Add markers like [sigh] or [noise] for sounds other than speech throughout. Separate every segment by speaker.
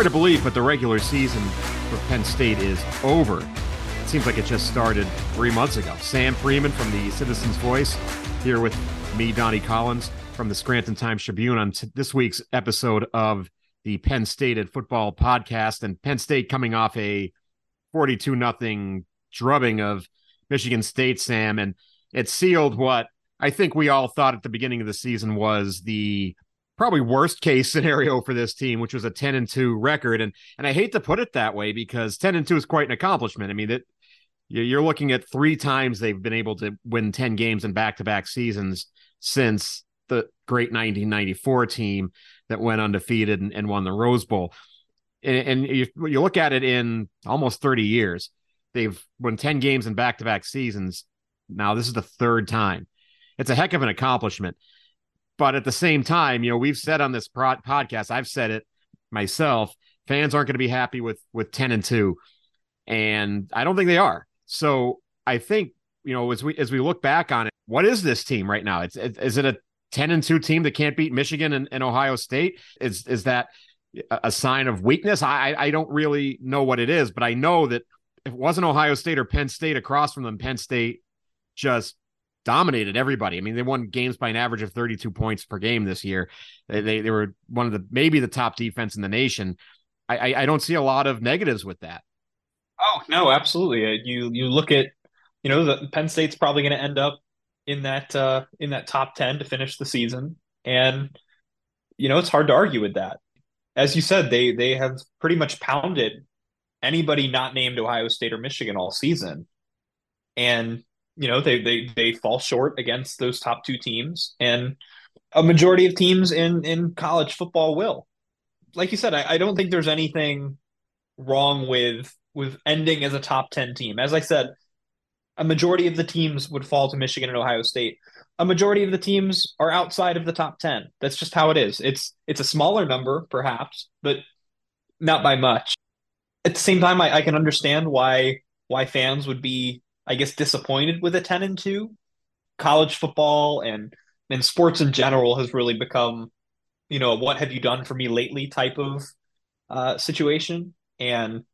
Speaker 1: hard to believe, but the regular season for Penn State is over. It seems like it just started three months ago. Sam Fremin from the Citizens Voice here with me, Donnie Collins from the Scranton Times Tribune on t- this week's episode of the Penn Stated Football podcast. And Penn State coming off a 42 nothing drubbing of Michigan State, Sam. And it sealed what I think we all thought at the beginning of the season was the probably worst case [laughs] scenario for this team, which was a 10 and 2 record. And and I hate to put it that way because 10 and 2 is quite an accomplishment. I mean, that you're looking at three times they've been able to win 10 games in back-to-back seasons since the great 1994 team that went undefeated and, and won the Rose Bowl. And, and you, you look at it in almost 30 years, they've won 10 games in back-to-back seasons. Now this is the third time. It's a heck of an accomplishment. But at the same time, you know, we've said on this pro- podcast, I've said it myself, fans aren't going to be happy with with 10 and 2. And I don't think they are. So I think, you know, as we as we look back on it, what is this team right now? It's is it a 10 and 2 team that can't beat Michigan and, and Ohio State? Is is that a sign of weakness? I I don't really know what it is, but I know that if it wasn't Ohio State or Penn State across from them, Penn State just dominated everybody. I mean, they won games by an average of 32 points per game this year. They they, they were one of the maybe the top defense in the nation. I, I, I don't see a lot of negatives with that.
Speaker 2: Oh no, absolutely. Uh, you you look at you know the Penn State's probably going to end up in that uh, in that top 10 to finish the season, and you know it's hard to argue with that. As you said, they they have pretty much pounded anybody not named Ohio State or Michigan all season, and you know they they they fall short against those top two teams, and a majority of teams in in college football will. Like you said, I, I don't think there's anything wrong with with ending as a top 10 team. As I said, a majority of the teams would fall to Michigan and Ohio State. A majority of the teams are outside of the top 10. That's just how it is. It's it's a smaller number perhaps, but not by much. At the same time I, I can understand why why fans would be I guess disappointed with a 10 and 2. College football and and sports in general has really become, you know, what have you done for me lately type of uh, situation. And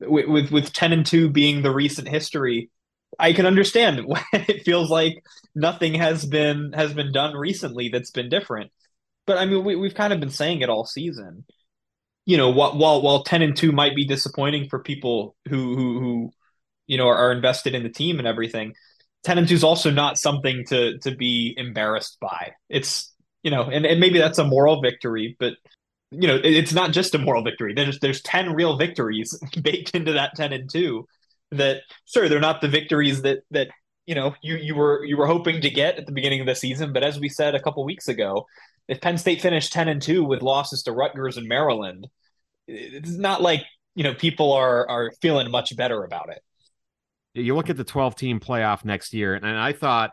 Speaker 2: with, with with 10 and 2 being the recent history, I can understand [laughs] when it feels like nothing has been has been done recently that's been different. But I mean, we, we've kind of been saying it all season. You know, while while while ten and two might be disappointing for people who who who you know are, are invested in the team and everything, ten and two is also not something to to be embarrassed by. It's you know, and, and maybe that's a moral victory, but you know, it, it's not just a moral victory. There's there's ten real victories [laughs] baked into that ten and two that sure they're not the victories that that you know you you were you were hoping to get at the beginning of the season but as we said a couple weeks ago if penn state finished 10 and 2 with losses to rutgers and maryland it's not like you know people are are feeling much better about it
Speaker 1: you look at the 12 team playoff next year and i thought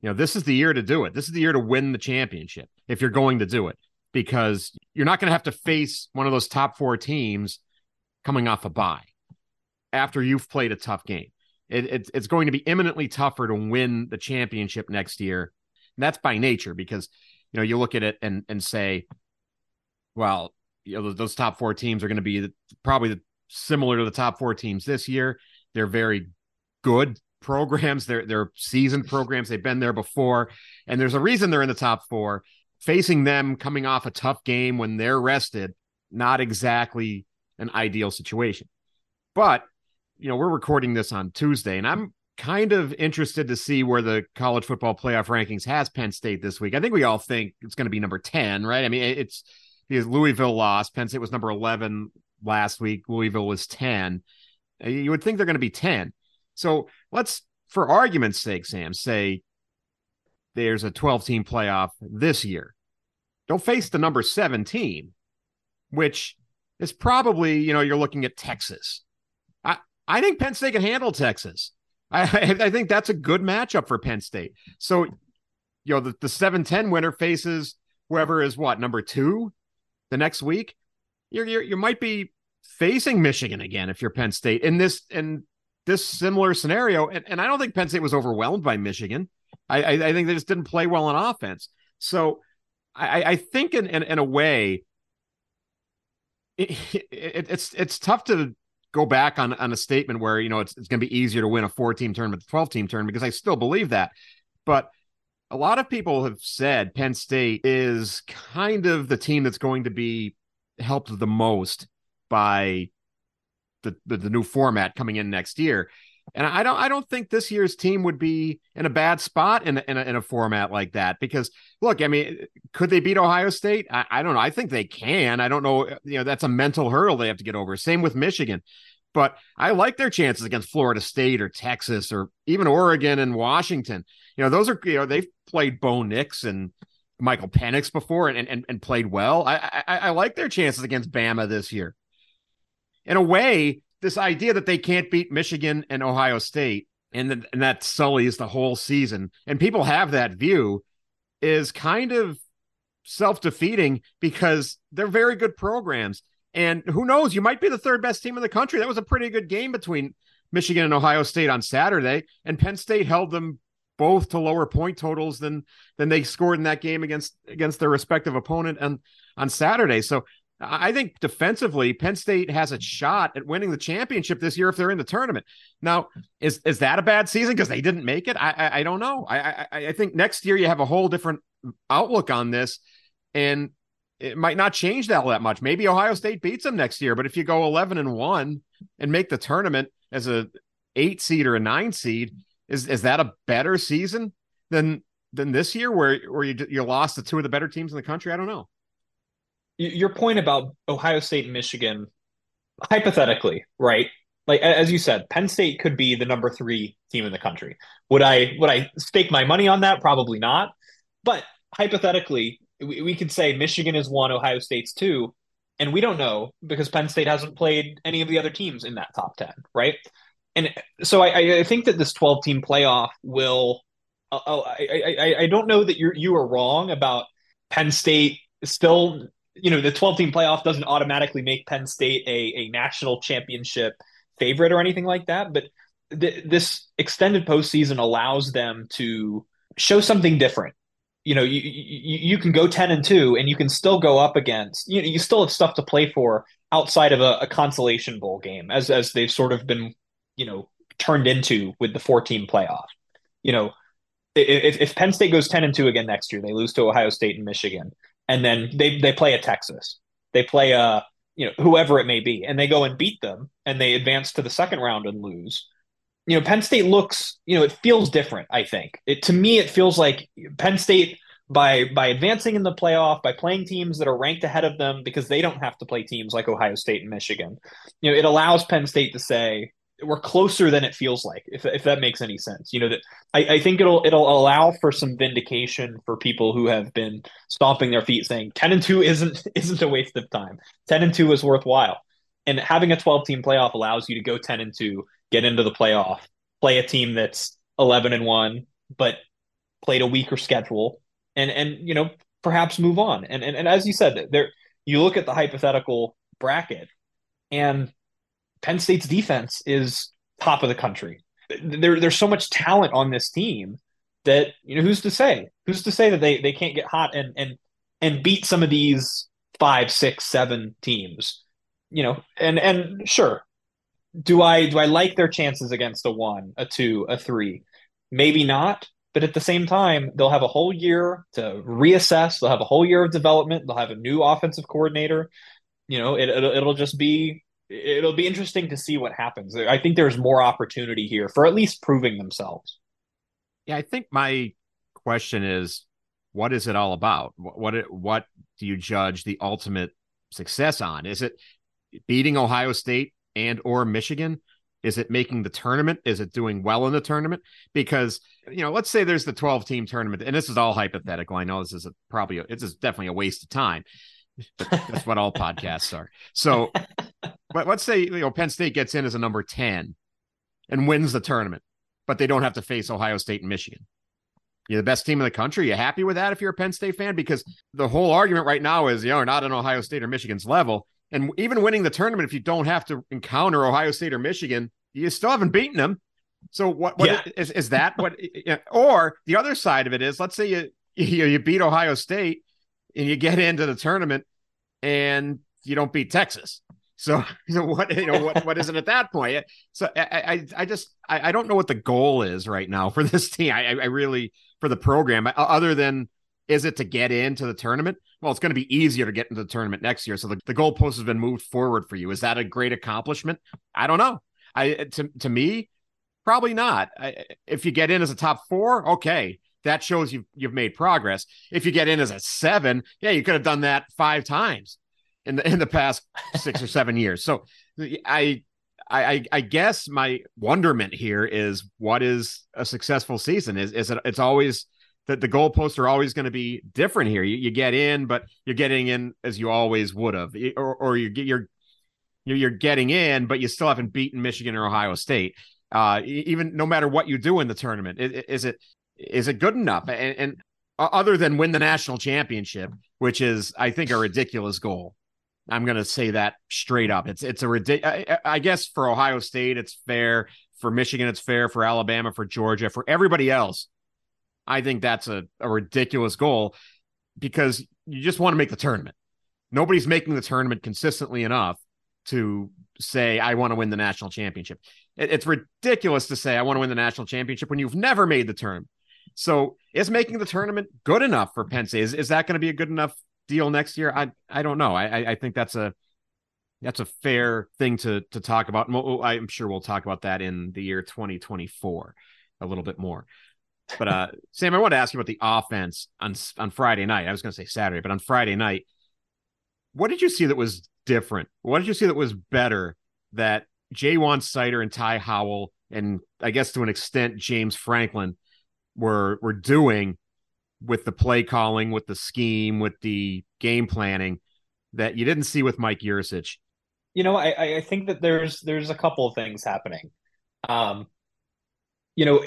Speaker 1: you know this is the year to do it this is the year to win the championship if you're going to do it because you're not going to have to face one of those top four teams coming off a bye after you've played a tough game. It, it, it's going to be imminently tougher to win the championship next year. And that's by nature because, you know, you look at it and, and say, well, you know, those, those top four teams are going to be probably similar to the top four teams this year. They're very good programs. They're, they're seasoned programs. They've been there before. And there's a reason they're in the top four. Facing them coming off a tough game when they're rested, not exactly an ideal situation. But you know, we're recording this on Tuesday, and I'm kind of interested to see where the college football playoff rankings has Penn State this week. I think we all think it's going to be number 10, right? I mean, it's because Louisville lost. Penn State was number 11 last week. Louisville was 10. Uh, you would think they're going to be 10. So let's, for argument's sake, Sam, say there's a 12 team playoff this year. Don't face the number 17, which is probably, you know, you're looking at Texas I I think Penn State can handle Texas. [laughs] I, I think that's a good matchup for Penn State. So, you know, the, the 7 10 winner faces whoever is what, number two the next week. You're, you're, you might be facing Michigan again if you're Penn State in this in this similar scenario. And, and I don't think Penn State was overwhelmed by Michigan. I, I, I think they just didn't play well on offense. So I, I think in, in, in a way, it, it, it's it's tough to go back on on a statement where you know it's, it's going to be easier to win a four team tournament, twelve team tournament because I still believe that, but a lot of people have said Penn State is kind of the team that's going to be helped the most by the, the, the new format coming in next year. And I don't I don't think this year's team would be in a bad spot in in a, in a format like that because look, I mean, could they beat Ohio State? I, I don't know. I think they can. I don't know. You know, that's a mental hurdle they have to get over. Same with Michigan. But I like their chances against Florida State or Texas or even Oregon and Washington. You know, those are you know they've played Bo Nix and Michael Penix before and and, and played well. I, I I like their chances against Bama this year. In a way, this idea that they can't beat Michigan and Ohio State and, the, and that sullies the whole season, and people have that view, is kind of self defeating because they're very good programs. And who knows, you might be the third best team in the country. That was a pretty good game between Michigan and Ohio State on Saturday, and Penn State held them both to lower point totals than than they scored in that game against against their respective opponent and on Saturday. So I think defensively, Penn State has a shot at winning the championship this year if they're in the tournament. Now, is is that a bad season because they didn't make it? I I, I don't know. I, I I think next year you have a whole different outlook on this, and it might not change that that much. Maybe Ohio State beats them next year, but if you go eleven and one and make the tournament as a eight seed or a nine seed, is is that a better season than than this year where where you you lost to two of the better teams in the country? I don't know
Speaker 2: your point about Ohio State and Michigan, hypothetically, right? Like as you said, Penn State could be the number three team in the country. Would I would I stake my money on that? Probably not. But hypothetically, we, we could say Michigan is one, Ohio State's two, and we don't know because Penn State hasn't played any of the other teams in that top ten, right? And so I, I think that this twelve team playoff will. Uh, oh, I, I I don't know that you you are wrong about Penn State still you know, the 12 team playoff doesn't automatically make Penn State a, a national championship favorite or anything like that. But th- this extended postseason allows them to show something different. You know, you, you, you can go 10 and 2 and you can still go up against, you know, you still have stuff to play for outside of a, a consolation bowl game as, as they've sort of been, you know, turned into with the 14 playoff. You know, if, if Penn State goes 10 and 2 again next year, they lose to Ohio State and Michigan and then they they play a Texas, they play a you know whoever it may be, and they go and beat them, and they advance to the second round and lose. You know, Penn State looks, you know, it feels different. I think it to me, it feels like Penn State by by advancing in the playoff, by playing teams that are ranked ahead of them because they don't have to play teams like Ohio State and Michigan. You know, it allows Penn State to say, we're closer than it feels like if, if that makes any sense. You know that I, I think it'll it'll allow for some vindication for people who have been stomping their feet saying 10 and 2 isn't [laughs] isn't a waste of time. 10 and 2 is worthwhile. And having a 12 team playoff allows you to go 10 and 2 get into the playoff play a team that's 11 and 1 but played a weaker schedule and and you know perhaps move on. And and, and as you said there you look at the hypothetical bracket and Penn State's defense is top of the country. There, there's so much talent on this team that you know who's to say? Who's to say that they they can't get hot and and and beat some of these five, six, seven teams? You know, and and sure, do I do I like their chances against a one, a two, a three? Maybe not. But at the same time, they'll have a whole year to reassess. They'll have a whole year of development. They'll have a new offensive coordinator. You know, it, it'll, it'll just be it'll be interesting to see what happens. I think there's more opportunity here for at least proving themselves.
Speaker 1: Yeah, I think my question is, what is it all about? What what, what do you judge the ultimate success on? Is it beating Ohio State and or Michigan? Is it making the tournament? Is it doing well in the tournament? Because you know, let's say there's the 12 team tournament, and this is all hypothetical. I know this is a, probably a, it's definitely a waste of time. That's what all podcasts are. So [laughs] but let's say you know Penn State gets in as a number 10 and wins the tournament, but they don't have to face Ohio State and Michigan. You're the best team in the country. You happy with that if you're a Penn State fan? Because the whole argument right now is, you know, not on Ohio State or Michigan's level. And even winning the tournament, if you don't have to encounter Ohio State or Michigan, you still haven't beaten them. So what, what yeah. is, is that what [laughs] or the other side of it is let's say you [laughs] you, you beat Ohio State and you get [laughs] into the tournament and you don't beat Texas. So, [laughs] so what you know what what is it at that point? So I I, I just I, I don't know what the goal is right now for [laughs] this team. I I really for the program other than is it to get into the tournament? Well, it's going to be easier to get into the tournament next year. So the, the goalpost has been moved forward for you. Is that a great accomplishment? I don't know. I to to me, probably not. I, if you get in as a top four, okay, that shows you've you've made progress. If you get in as a seven, yeah, you could have done that five times in the in the past six or seven [laughs] years. So I I, I guess my wonderment here is what is a successful season? Is is it it's always that the goalposts are always going to be different here. You, you, get in, but you're getting in as you always would have, or or you get you're you're getting in, but you still haven't beaten Michigan or Ohio State. Uh, even no matter what you do in the tournament, is, is it is it good enough? And, and uh, other than win the national championship, which is I think a ridiculous goal. I'm going to say that straight up. It's it's a ridiculous. I, I guess for Ohio State, it's fair. For Michigan, it's fair. For Alabama, for Georgia, for everybody else, I think that's a, a ridiculous goal because you just want to make the tournament. Nobody's making the tournament consistently enough to say I want to win the national championship. It, it's ridiculous to say I want to win the national championship when you've never made the tournament. So is making the tournament good enough for Penn State? Is, is that going to be a good enough deal next year? I I don't know. I I think that's a that's a fair thing to to talk about. I'm sure we'll talk about that in the year 2024 a little bit more. But uh, [laughs] Sam, I want to ask you about the offense on on Friday night. I was going to say Saturday, but on Friday night, what did you see that was different? What did you see that was better that Ja'Juan Seider and Ty Howle and I guess to an extent James Franklin were were doing with the play calling, with the scheme, with the game planning that you didn't see with Mike Yurcich?
Speaker 2: You know, I, I think that there's there's a couple of things happening. Um, you know,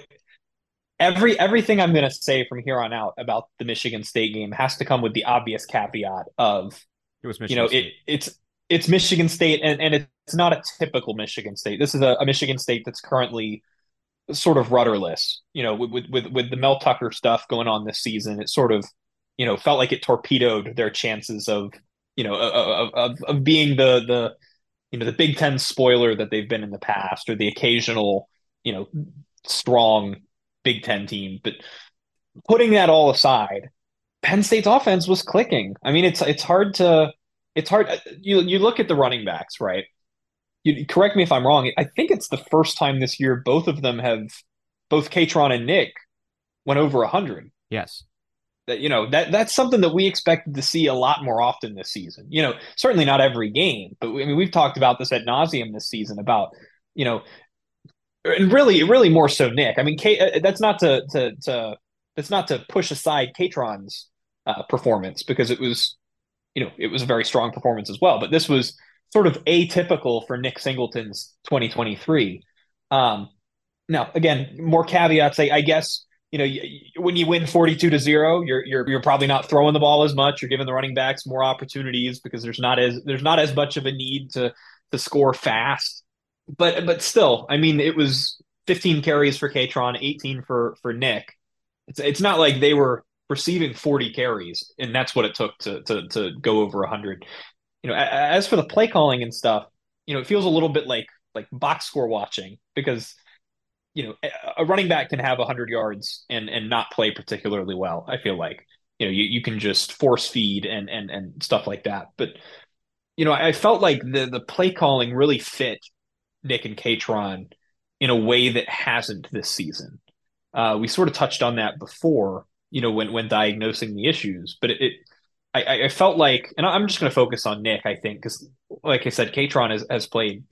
Speaker 2: every everything I'm going to say from here on out about the Michigan State game has to come with the obvious caveat of it was Michigan you know State. it it's it's Michigan State and and it's not a typical Michigan State. This is a, a Michigan State that's currently sort of rudderless. You know, with with with the Mel Tucker stuff going on this season, it sort of you know felt like it torpedoed their chances of you know of of, of being the the you know the Big Ten spoiler that they've been in the past, or the occasional you know strong Big Ten team. But putting that all aside, Penn State's offense was clicking. I mean, it's it's hard to it's hard. Uh, you you look at the running backs, right? You correct me if I'm wrong. I think it's the first time this year both of them have, both Kaytron and Nick, went over hundred.
Speaker 1: Yes.
Speaker 2: That you know that that's something that we expected to see a lot more often this season. You know, certainly not every game, but I mean we've talked about this at nauseum this season about you know, and really, really more so Nick. I mean, Kate, uh, that's not to to to that's not to push aside Kaytron's uh, performance because it was, you know, it was a very strong performance as well. But this was sort of atypical for Nick Singleton's 2023. Um, now, again, more caveats. I, I guess you know when you win 42 to zero, you're you're you're probably not throwing the ball as much. You're giving the running backs more opportunities because there's not as there's not as much of a need to to score fast. But but still, I mean, it was 15 carries for Kaytron, 18 for for Nick. It's it's not like they were receiving 40 carries, and that's what it took to to to go over 100 you know, as for the play calling and stuff, you know, it feels a little bit like like box score watching because you know a running back can have 100 yards and and not play particularly well i feel like. You know you, you can just force feed and and and stuff like that. But you know i felt like the the play calling really fit nick and kaytron in a way that hasn't this season. Uh, we sort of touched on that before you know when when diagnosing the issues but it, it I, I felt like, and I'm just going to focus on Nick. I think because, like I said, Kaytron has, has played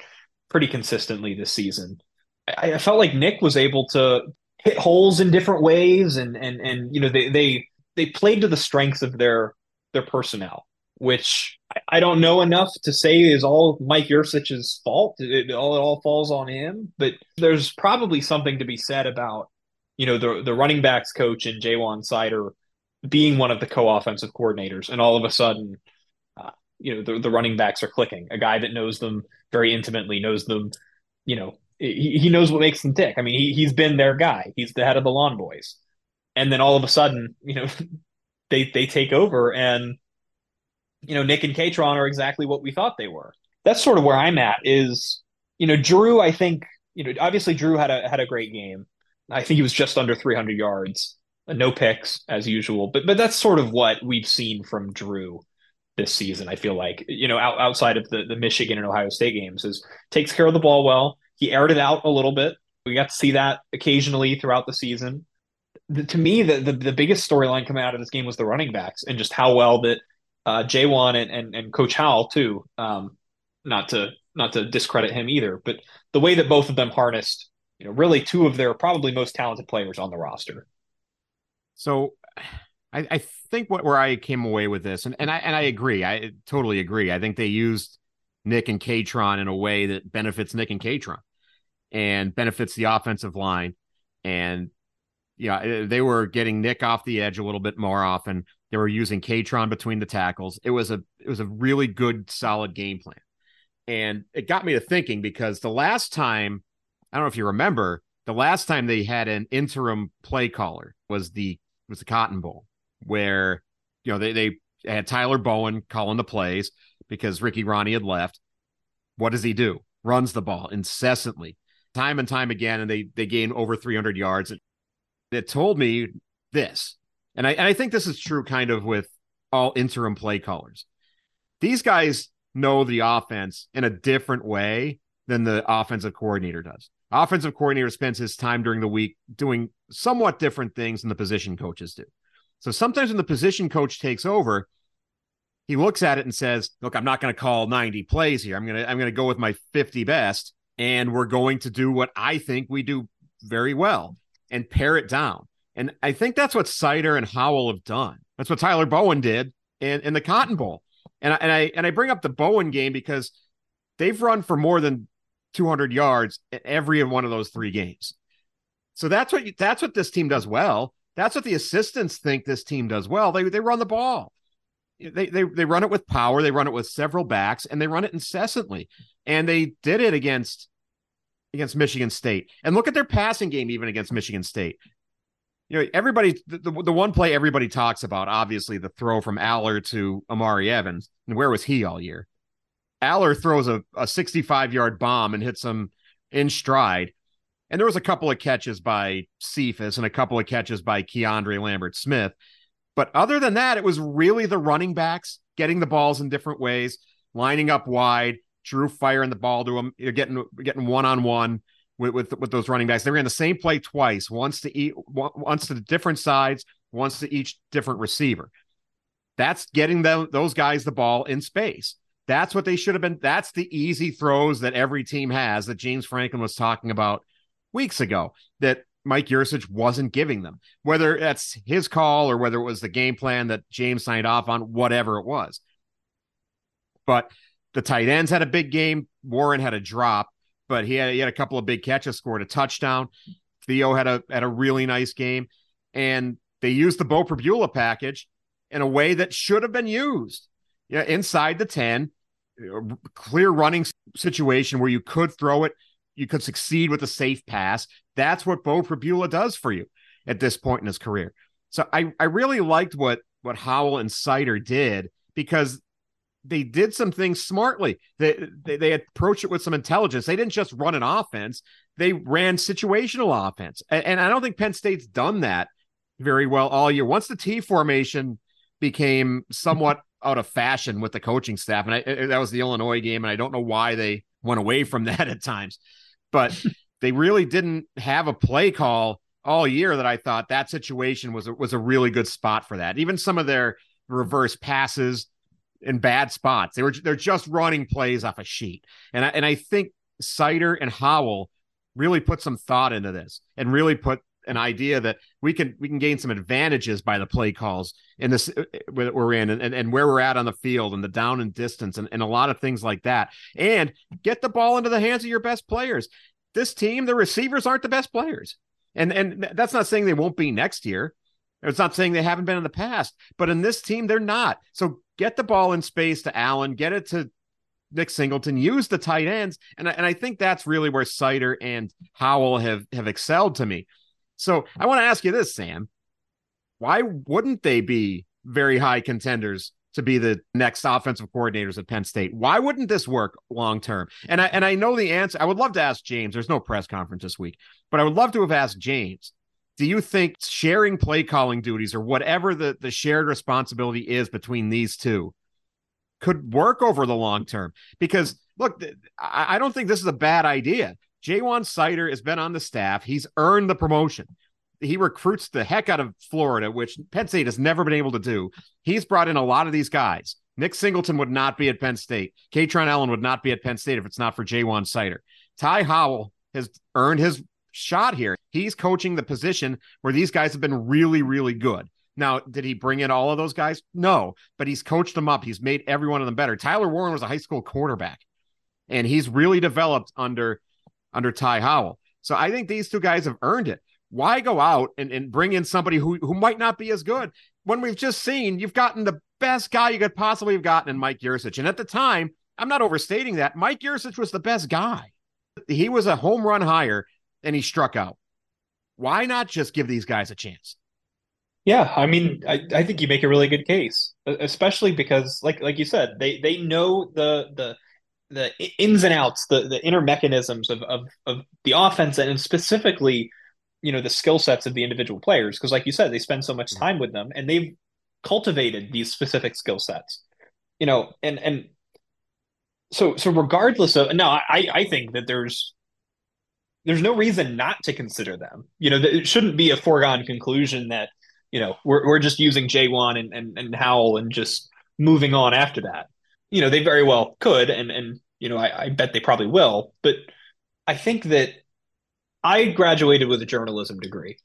Speaker 2: pretty consistently this season. I, I, felt like Nick was able to hit holes in different ways, and and and you know they they they played to the strengths of their their personnel, which I, I don't know enough to say is all Mike Yurcich's fault. It, it all it all falls on him, but there's probably something to be said about you know the the running backs coach and Ja'Juan Seider being one of the co-offensive coordinators, and all of a sudden, uh, you know, the, the running backs are clicking. A guy that knows them very intimately, knows them, you know, he, he knows what makes them tick. I mean, he, he's been their guy. He's the head of the Lawn Boys. And then all of a sudden, you know, [laughs] they they take over and you know, Nick and Kaytron are exactly what we thought they were. That's sort of where I'm at is, you know, Drew, I think, you know, obviously Drew had a had a great game. I think he was just under 300 yards, no picks as usual. But but that's sort of what we've seen from Drew this season. I feel like you know out, outside of the the Michigan and Ohio State games is takes care of the ball well. He aired it out a little bit. We got to see that occasionally throughout the season. The, to me, the, the, the biggest storyline coming out of this game was the running backs and just how well that uh, Ja'Juan and, and and Coach Howle too. Um, not to not to discredit him either, but the way that both of them harnessed, you know, really two of their probably most talented players on the roster.
Speaker 1: So I, I think what where I came away with this, and, and I and I agree, I totally agree. I think they used Nick and Kaytron in a way that benefits Nick and Kaytron and benefits the offensive line. And yeah, they were getting Nick off the edge a little bit more often. They were using Kaytron between the tackles. It was a it was a really good, solid game plan. And it got me to thinking because the last time, I don't know if you remember, the last time they had an interim play caller was the was the Cotton Bowl, where you know they they had Tyler Bowen calling the plays because Ricky Rahne had left. What does he do? Runs the ball incessantly, time and time again, and they they gain over 300 yards. It, it told me this, and I and I think this is true kind of with all interim play callers. These guys know the offense in a different way than the offensive coordinator does. Offensive coordinator spends his time during the week doing somewhat different things than the position coaches do. So sometimes when the position coach takes over, he looks at it and says, "Look, I'm not going to call 90 plays here. I'm going to I'm going to go with my 50 best and we're going to do what I think we do very well and pare it down." And I think that's what Seider and Howle have done. That's what Tyler Bowen did in, in the Cotton Bowl. And I, and I and I bring up the Bowen game because they've run for more than 200 yards in every one of those three games. So that's what you, that's what this team does well. That's what the assistants think this team does well. They they run the ball. They they they run it with power. They run it with several backs, and they run it incessantly. And they did it against against Michigan State. And look at their passing game, even against Michigan State you know, everybody, the, the, the, one play everybody talks about, obviously, the throw from Allar to Omari Evans. And where was he all year? Allar throws a, a 65 yard bomb and hits him in stride. And there was a couple of catches by Cephus and a couple of catches by Keandre Lambert Smith. But other than that, it was really the running backs getting the balls in different ways, lining up wide, Drew firing the ball to him, you're getting getting one on one with, with, those running backs. They ran the same play twice, once to eat, once to the different sides, once to each different receiver. That's getting them those guys the ball in space. That's what they should have been. That's the easy throws that every team has that James Franklin was talking about weeks ago that Mike Yurcich wasn't giving them. Whether that's his call or whether it was the game plan that James signed off on, whatever it was. But the tight ends had a big game. Warren had a drop but he had, he had a couple of big catches, scored a touchdown. Theo had a had a really nice game, and they used the Beau Pribula package in a way that should have been used. Yeah, inside the ten, clear running situation where you could throw it, you could succeed with a safe pass. That's what Beau Pribula does for you at this point in his career. So I I really liked what what Howle and Seider did because they did some things smartly. They, they they approached it with some intelligence. They didn't just run an offense; they ran situational offense, and, and I don't think Penn State's done that very well all year. Once the T formation became somewhat out of fashion with the coaching staff, and I, that was the Illinois game, and I don't know why they went away [laughs] from that at times, but they really didn't have a play call all year that I thought that situation was was a really good spot for that. Even some of their reverse passes in bad spots. They were they're just running plays off a sheet. And I and I think Seider and Howle really put some thought into this and really put an idea that we can we can gain some advantages by the play calls in this uh, that we're in and, and where we're at on the field and the down and distance and, and a lot of things like that. And get the ball into the hands of your best players. This team the receivers aren't the best players. And and that's not saying they won't be next year. It's not saying they haven't been in the past but in this team they're not. So get the ball in space to Allen, get it to Nick Singleton, use the tight ends. And, and I think that's really where Seider and Howle have, have excelled to me. So I want to ask you this, Sam. Why wouldn't they be very high contenders to be the next offensive coordinators at Penn State. Why wouldn't this work long term? And I and I know the answer. I would love to ask James. There's no press conference this week, but I would love to have asked James. Do you think sharing play calling duties or whatever the, the shared responsibility is between these two could work over the long term? Because look, I don't think this is a bad idea. Ja'Juan Seider has been on the staff. He's earned the promotion. He recruits the heck out of Florida, which Penn State has never been able to do. He's brought in a lot of these guys. Nick Singleton would not be at Penn State. Kaytron Allen would not be at Penn State if it's not for Ja'Juan Seider. Ty Howle has earned his shot here. He's coaching the position where these guys have been really, really good. Now, did he bring in all of those guys? No, but he's coached them up. He's made every one of them better. Tyler Warren was a high school quarterback, and he's really developed under under Ty Howle. So I think these two guys have earned it. Why go out and, and bring in somebody who, who might not be as good when we've just seen you've gotten the best guy you could possibly have gotten in Mike Yurcich. And at the time, I'm not overstating that. Mike Yurcich was the best guy. He was a home run hire and he struck out. Why not just give these guys a chance?
Speaker 2: Yeah, I mean, I, I think you make a really good case, especially because, like like you said, they they know the the the ins and outs, the the inner mechanisms of of, of the offense, and specifically, you know, the skill sets of the individual players. Because, like you said, they spend so much time with them, and they've cultivated these specific skill sets. You know, and and so so regardless of no, I I think that there's there's no reason not to consider them. You know, it shouldn't be a foregone conclusion that you know we're we're just using Ja'Juan and and, and Howle and just moving on after that you know, they very well could, and and you know, I, I bet they probably will. But I think that I graduated with a journalism degree,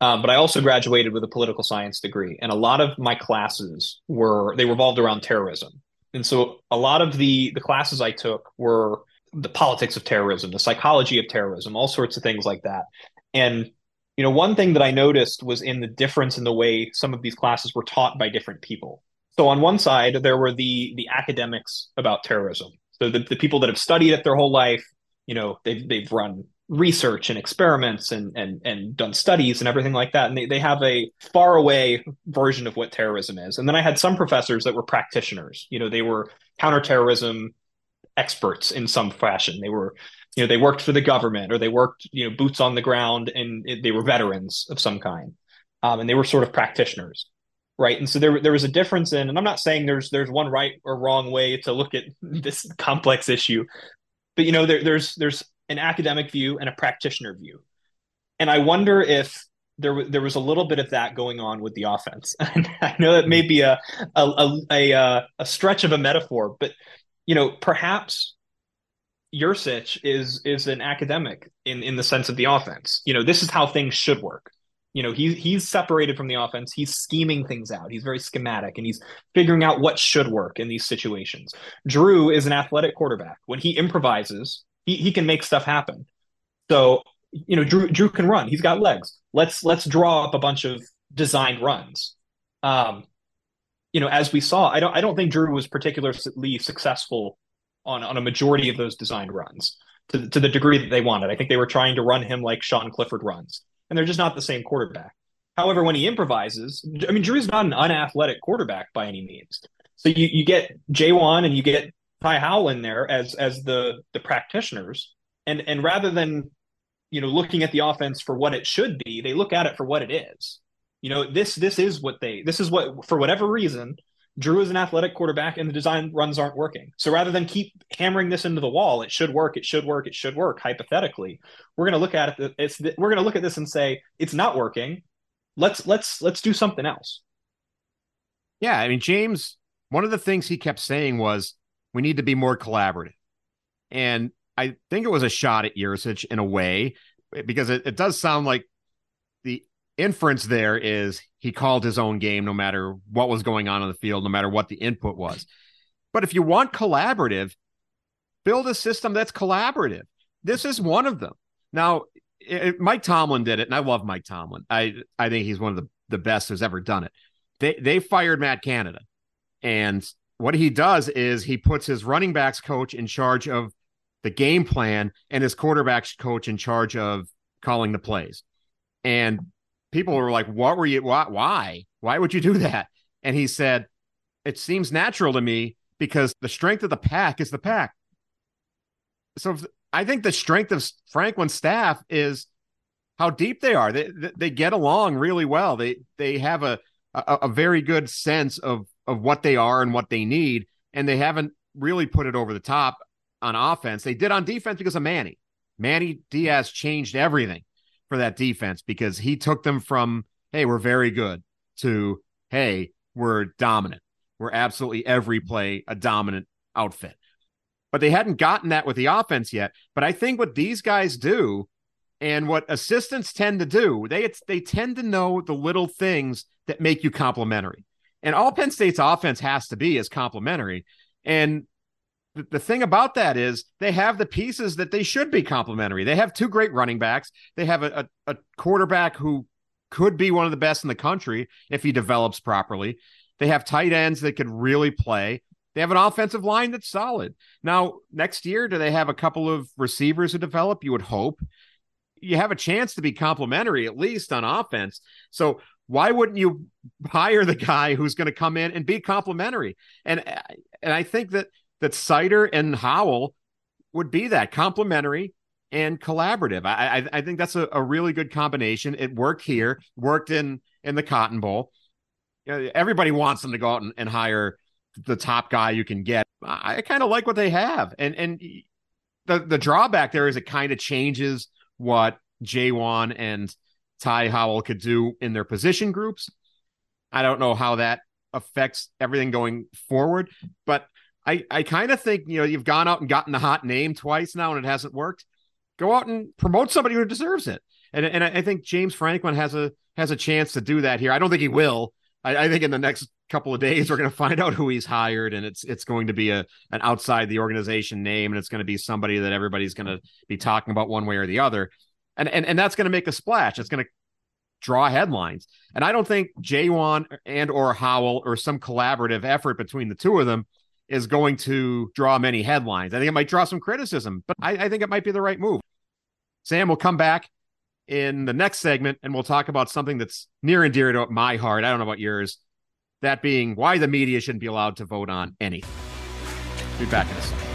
Speaker 2: um, but I also graduated with a political science degree, and a lot of my classes were they revolved around terrorism, and so a lot of the the classes I took were the politics of terrorism, the psychology of terrorism, all sorts of things like that, and you know, one thing that I noticed was in the difference in the way some of these classes were taught by different people. So on one side, there were the the academics about terrorism. So the, the people that have studied it their whole life, you know, they've they've run research and experiments and and and done studies and everything like that. And they, they have a far away version of what terrorism is. And then I had some professors that were practitioners. You know, they were counterterrorism experts in some fashion. They were, you know, they worked for the government or they worked, you know, boots on the ground and they were veterans of some kind. Um, and they were sort of practitioners right. And so there there was a difference in and i'm not saying there's there's one right or wrong way to look at [laughs] this complex issue but you know there, there's there's an academic view and a practitioner view. And i wonder if there there was a little bit of that going on with the offense. [laughs] I know that may be a a, a a uh, a stretch of a metaphor but you know perhaps Yurcich is is an academic in in the sense of the offense. You know, this is how things should work you know he's he's separated from the offense. He's scheming things out. He's very schematic and he's figuring out what should work in these situations. Drew is an athletic quarterback. When he improvises he, he can make stuff happen. So you know drew drew can run. He's got legs. Let's let's draw up a bunch of designed runs. Um you know as we saw i don't i don't think drew was particularly successful on on a majority of those designed runs to, to the degree that they wanted. I think they were trying to run him like sean clifford runs and they're just not the same quarterback. However, when he improvises, I mean, Drew's not an unathletic quarterback by any means. So you, you get Ja'Juan and you get Ty Howle in there as as the the practitioners, and and rather than you know looking at the offense for what it should be, they look at it for what it is. You know, this this is what they this is what for whatever reason Drew is an athletic quarterback and the design runs aren't working. So rather than keep hammering this into the wall, it should work, it should work, it should work, hypothetically, we're going to look at it. It's we're going to look at this and say it's not working. Let's let's let's do something else.
Speaker 1: Yeah, I mean James. One of the things he kept saying was we need to be more collaborative, and I think it was a shot at Yurcich in a way because it, it does sound like the inference there is he called his own game no matter what was going on on the field, no matter what the input was. But if you want collaborative, build a system that's collaborative. This is one of them. Now, it, Mike Tomlin did it, and I love Mike Tomlin. I I think he's one of the, the best who's ever done it. They they fired Matt Canada, and what he does is he puts his running backs coach in charge of the game plan and his quarterbacks coach in charge of calling the plays. And people were like, "What were you? Why? Why? Why would you do that?" And he said, it seems natural to me because the strength of the pack is the pack. So I think the strength of Franklin's staff is how deep they are. They they get along really well. They they have a a, a very good sense of of what they are and what they need, and they haven't really put it over the top on offense. They did on defense because of Manny. Manny Diaz changed everything for that defense because he took them from hey we're very good to hey we're dominant. We're absolutely every play a dominant outfit. But they hadn't gotten that with the offense yet. But I think what these guys do and what assistants tend to do, they they tend to know the little things that make you complementary. And all Penn State's offense has to be is complementary. And the, thing about that is they have the pieces that they should be complementary. They have two great running backs. They have a, a, a quarterback who could be one of the best in the country if he develops properly. They have tight ends that could really play. They have an offensive line that's solid. Now, next year, do they have a couple of receivers who develop? You would hope you have a chance to be complimentary at least on offense. So why wouldn't you hire the guy who's going to come in and be complimentary? And and I think that that Seider and Howle would be that complimentary and collaborative. I I, I think that's a, a really good combination. It worked here, worked in in the Cotton Bowl. everybody wants them to go out and, and hire the top guy you can get. I, I kind of like what they have, and and the the drawback there is it kind of changes what Ja'Juan and Ty Howle could do in their position groups. I don't know how that affects everything going forward, but I, I kind of think, you know, you've gone out and gotten the hot name twice now and it hasn't worked. Go out and promote somebody who deserves it. And and I think James Franklin has a has a chance to do that here. I don't think he will. I, I think in the next couple of days we're going [laughs] to find out who he's hired, and it's it's going to be a an outside the organization name, and it's going to be somebody that everybody's going to be talking about one way or the other and and and that's going to make a splash. It's going to draw headlines. And I don't think Ja'Juan and or Howle or some collaborative effort between the two of them is going to draw many headlines. I think it might draw some criticism, but I, I think it might be the right move. Sam will come back in the next segment and we'll talk about something that's near and dear to my heart. I don't know about yours. That being why the media shouldn't be allowed to vote on anything. Be back in a second.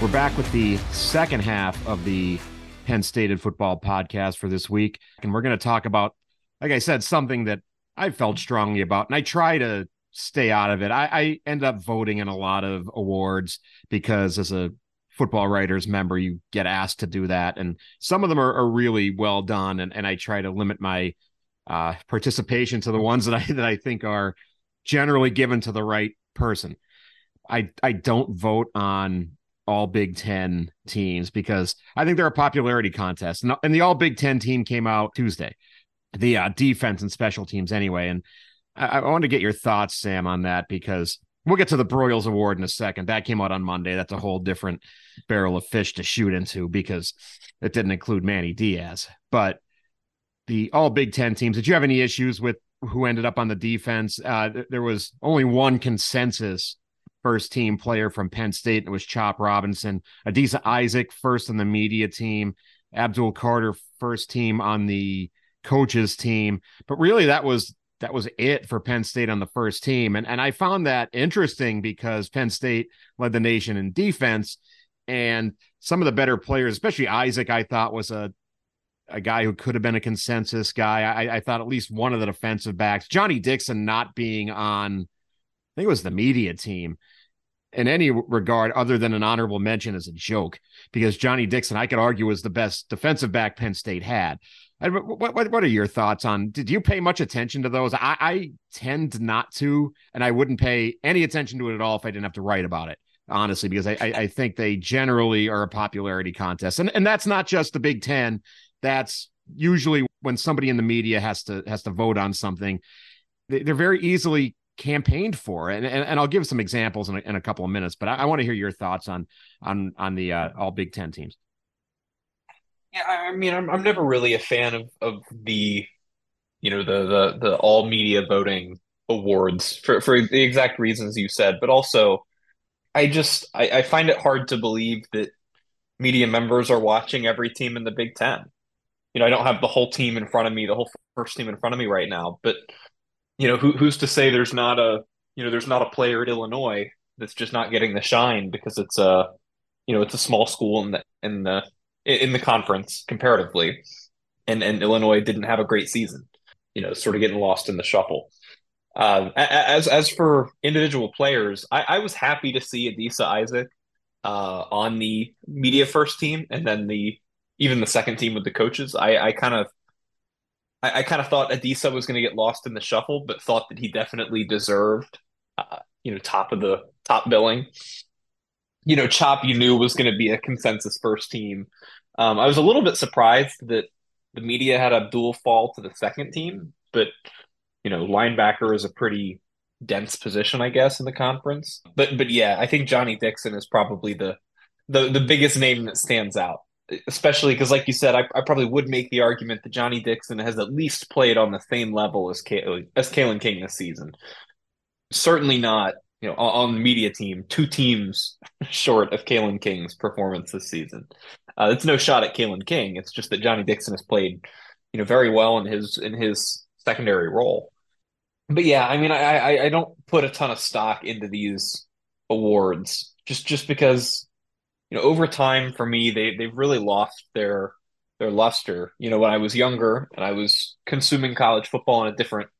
Speaker 1: We're back with the second half of the Penn State football podcast for this week. And we're going to talk about, like I said, something that I felt strongly about. And I try to stay out of it. I, I end up voting in a lot of awards because as a football writers member, you get asked to do that. And some of them are, are really well done. And, and I try to limit my uh, participation to the ones that I that I think are generally given to the right person. I I don't vote on all Big Ten teams because I think they're a popularity contest. And, and the all Big Ten team came out Tuesday, the uh, defense and special teams anyway. And I, I want to get your thoughts, Sam, on that because we'll get to the Broyles Award in a second. That came out on Monday. That's a whole different barrel of fish to shoot into because it didn't include Manny Diaz. But the all Big Ten teams, did you have any issues with who ended up on the defense? Uh, there was only one consensus first team player from Penn State. It was Chop Robinson, Adisa Isaac, first on the media team, Abdul Carter, first team on the coaches team. But really, that was that was it for Penn State on the first team. And and I found that interesting because Penn State led the nation in defense. And some of the better players, especially Isaac, I thought was a a guy who could have been a consensus guy. I, I thought at least one of the defensive backs, Johnny Dixon, not being on I think it was the media team in any regard other than an honorable mention as a joke because Johnny Dixon, I could argue, was the best defensive back Penn State had. What, what, what are your thoughts on? Did you pay much attention to those? I, I tend not to, and I wouldn't pay any attention to it at all if I didn't have to write about it, honestly, because I, I, I think they generally are a popularity contest, and and that's not just the Big Ten. That's usually when somebody in the media has to has to vote on something. They're very easily campaigned for and, and, and I'll give some examples in a, in a couple of minutes but I, I want to hear your thoughts on on on the uh, all Big Ten teams
Speaker 2: yeah I mean I'm, I'm never really a fan of of the you know the the the all media voting awards for for the exact reasons you said but also I just I, I find it hard to believe that media members are watching every team in the Big Ten. You know, I don't have the whole team in front of me, the whole first team in front of me right now, but you know, who, who's to say there's not a you know there's not a player at Illinois that's just not getting the shine because it's a you know it's a small school in the in the in the conference comparatively, and and Illinois didn't have a great season. You know, sort of getting lost in the shuffle. Uh, as as for individual players, I, I was happy to see Adisa Isaac uh, on the media first team, and then the even the second team with the coaches. I, I kind of I, I kind of thought Adisa was going to get lost in the shuffle, but thought that he definitely deserved, uh, you know, top of the top billing. You know, Chop you knew was going to be a consensus first team. Um, I was a little bit surprised that the media had Abdul fall to the second team, but you know, linebacker is a pretty dense position, I guess, in the conference. But but yeah, I think Johnny Dixon is probably the the the biggest name that stands out. Especially because, like you said, I, I probably would make the argument that Johnny Dixon has at least played on the same level as Kay, as Kalen King this season. Certainly not, you know, on, the media team, two teams [laughs] short of Kalen King's performance this season. Uh, it's no shot at Kalen King. It's just that Johnny Dixon has played, you know, very well in his in his secondary role. But yeah, I mean, I, I, I don't put a ton of stock into these awards just just because you know over time for me they they've really lost their their luster. You know, when I was younger and I was consuming college football in a different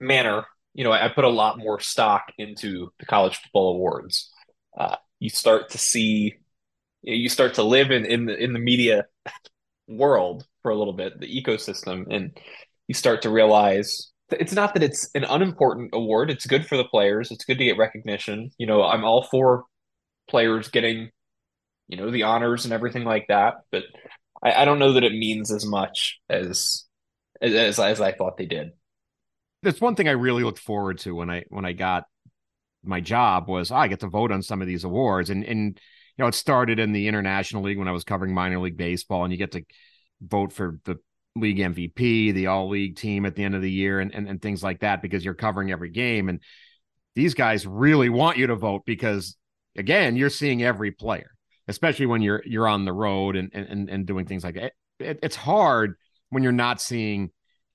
Speaker 2: manner, you know, I, I put a lot more stock into the college football awards. Uh, you start to see, you start to live in in the in the media world for a little bit, the ecosystem, and you start to realize it's not that it's an unimportant award. It's good for the players. It's good to get recognition. You know, I'm all for players getting, you know, the honors and everything like that. But I, I don't know that it means as much as, as as I thought they did.
Speaker 1: That's one thing I really looked forward to when I when I got my job was oh, I get to vote on some of these awards and and you know it started in the international league when I was covering minor league baseball and you get to vote for the league MVP, the all league team at the end of the year, and, and, and things like that because you're covering every game. And these guys really want you to vote because, again, you're seeing every player, especially when you're you're on the road and and, and doing things like that. It, it's hard when you're not seeing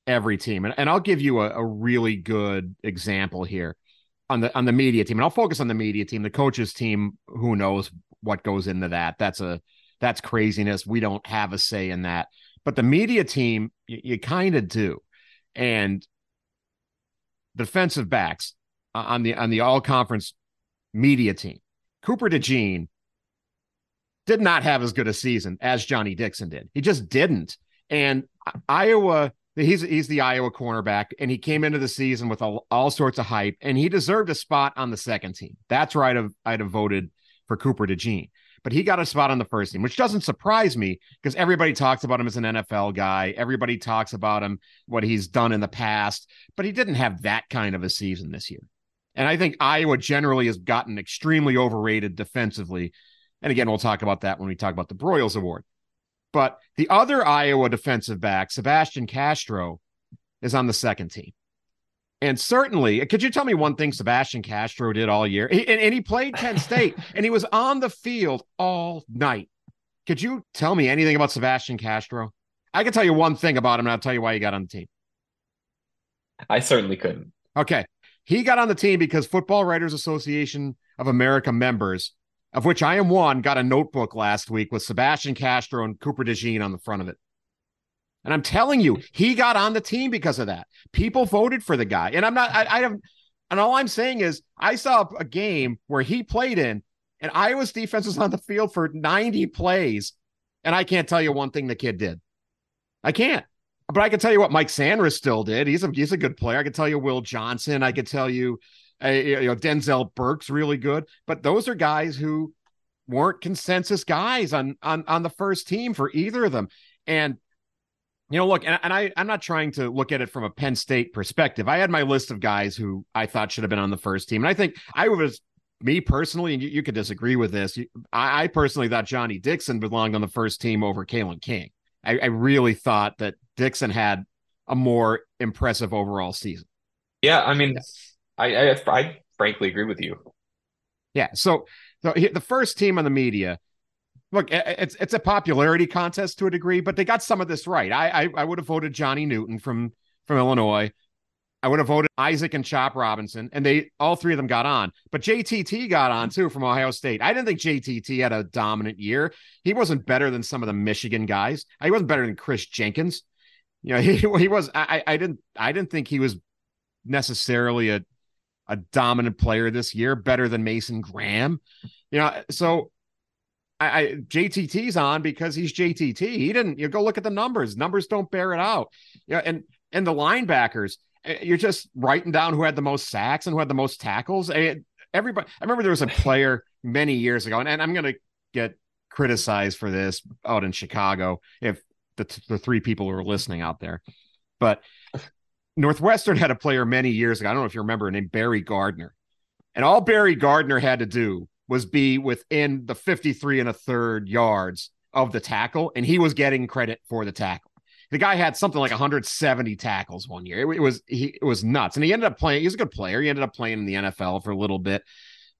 Speaker 1: every team. And, and I'll give you a, a really good example here on the on the media team. And I'll focus on the media team. The coaches team, who knows what goes into that? That's a that's craziness. We don't have a say in that. But the media team, you, you kind of do. And defensive backs uh, on the on the all conference media team, Cooper DeJean did not have as good a season as Johnny Dixon did. He just didn't. And Iowa, he's he's the Iowa cornerback, and he came into the season with all, all sorts of hype, and he deserved a spot on the second team. That's where I'd have I'd have voted for Cooper DeJean but he got a spot on the first team, which doesn't surprise me because everybody talks about him as an NFL guy. Everybody talks about him, what he's done in the past, but he didn't have that kind of a season this year. And I think Iowa generally has gotten extremely overrated defensively. And again, we'll talk about that when we talk about the Broyles Award. But the other Iowa defensive back, Sebastian Castro, is on the second team. And certainly, could you tell me one thing Sebastian Castro did all year? He, and, and he played Penn State [laughs] and he was on the field all night. Could you tell me anything about Sebastian Castro? I can tell you one thing about him, and I'll tell you why he got on the team.
Speaker 2: I certainly couldn't.
Speaker 1: Okay. He got on the team because Football Writers Association of America members, of which I am one, got a notebook last week with Sebastian Castro and Cooper DeJean on the front of it. And I'm telling you, he got on the team because of that. People voted for the guy. And I'm not, I, I have, and all I'm saying is, I saw a game where he played in, and Iowa's defense was on the field for 90 plays. And I can't tell you one thing the kid did. I can't. But I can tell you what Mike Sainristil did. He's a he's a good player. I can tell you Will Johnson. I could tell you, uh, you know, Denzel Burke's really good. But those are guys who weren't consensus guys on on on the first team for either of them. And you know, look, and, and I, I'm not trying to look at it from a Penn State perspective. I had my list of guys who I thought should have been on the first team. And I think I was, me personally, and you, you could disagree with this. I, I, personally thought Johnny Dixon belonged on the first team over Kalen King. I, I really thought that Dixon had a more impressive overall season.
Speaker 2: Yeah, I mean, I, I, I frankly agree with you.
Speaker 1: Yeah. So, so the first team on the media, look, it's it's a popularity contest to a degree, but they got some of this right. I I, I would have voted Johnny Newton from from Illinois. I would have voted Isaac and Chop Robinson, and they all three of them got on. But JTT got on too from Ohio State. I didn't think JTT had a dominant year. He wasn't better than some of the Michigan guys. He wasn't better than Kris Jenkins. You know, [laughs] he he was. I I didn't I didn't think he was necessarily a a dominant player this year, better than Mason Graham. You know, so I, I JTT's on because he's JTT. He didn't. You go look at the numbers. Numbers don't bear it out. Yeah, and and the linebackers Eh, you're just writing down who had the most sacks and who had the most tackles. Eh, everybody, I remember there was a player many years ago, and, and I'm going to get criticized for this out in Chicago if the, the three people who are listening out there, but Northwestern had a player many years ago. I don't know if you remember, named Barry Gardner, and all Barry Gardner had to do was be within the 53 and a third yards of the tackle, and he was getting credit for the tackle the guy had something like 170 tackles one year. It, it, was he it was nuts, and he ended up playing. He's a good player. He ended up playing in the NFL for a little bit,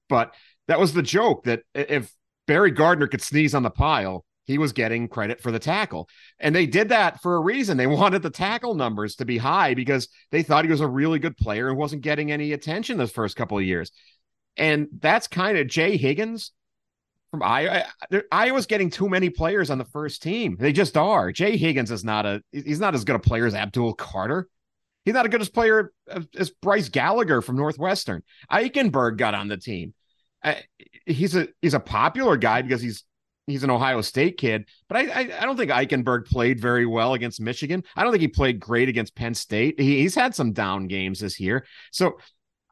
Speaker 1: but that was the joke that if Barry Gardner could sneeze on the pile, he was getting credit for the tackle, and they did that for a reason. They [laughs] wanted the tackle numbers to be high because they thought he was a really good player and wasn't getting any attention those first couple of years. And that's kind of Jay Higgins from Iowa. Iowa's getting too many players on the first team. They just are. Jay Higgins is not a he's not as good a player as Abdul Carter. He's not as good as player as Bryce Gallagher from Northwestern. Eichenberg got on the team. Uh, he's a he's a popular guy because he's he's an Ohio State kid, but I, I, I don't think Eichenberg played very well against Michigan. I don't think he played great against Penn State. He, he's had some down games this year. So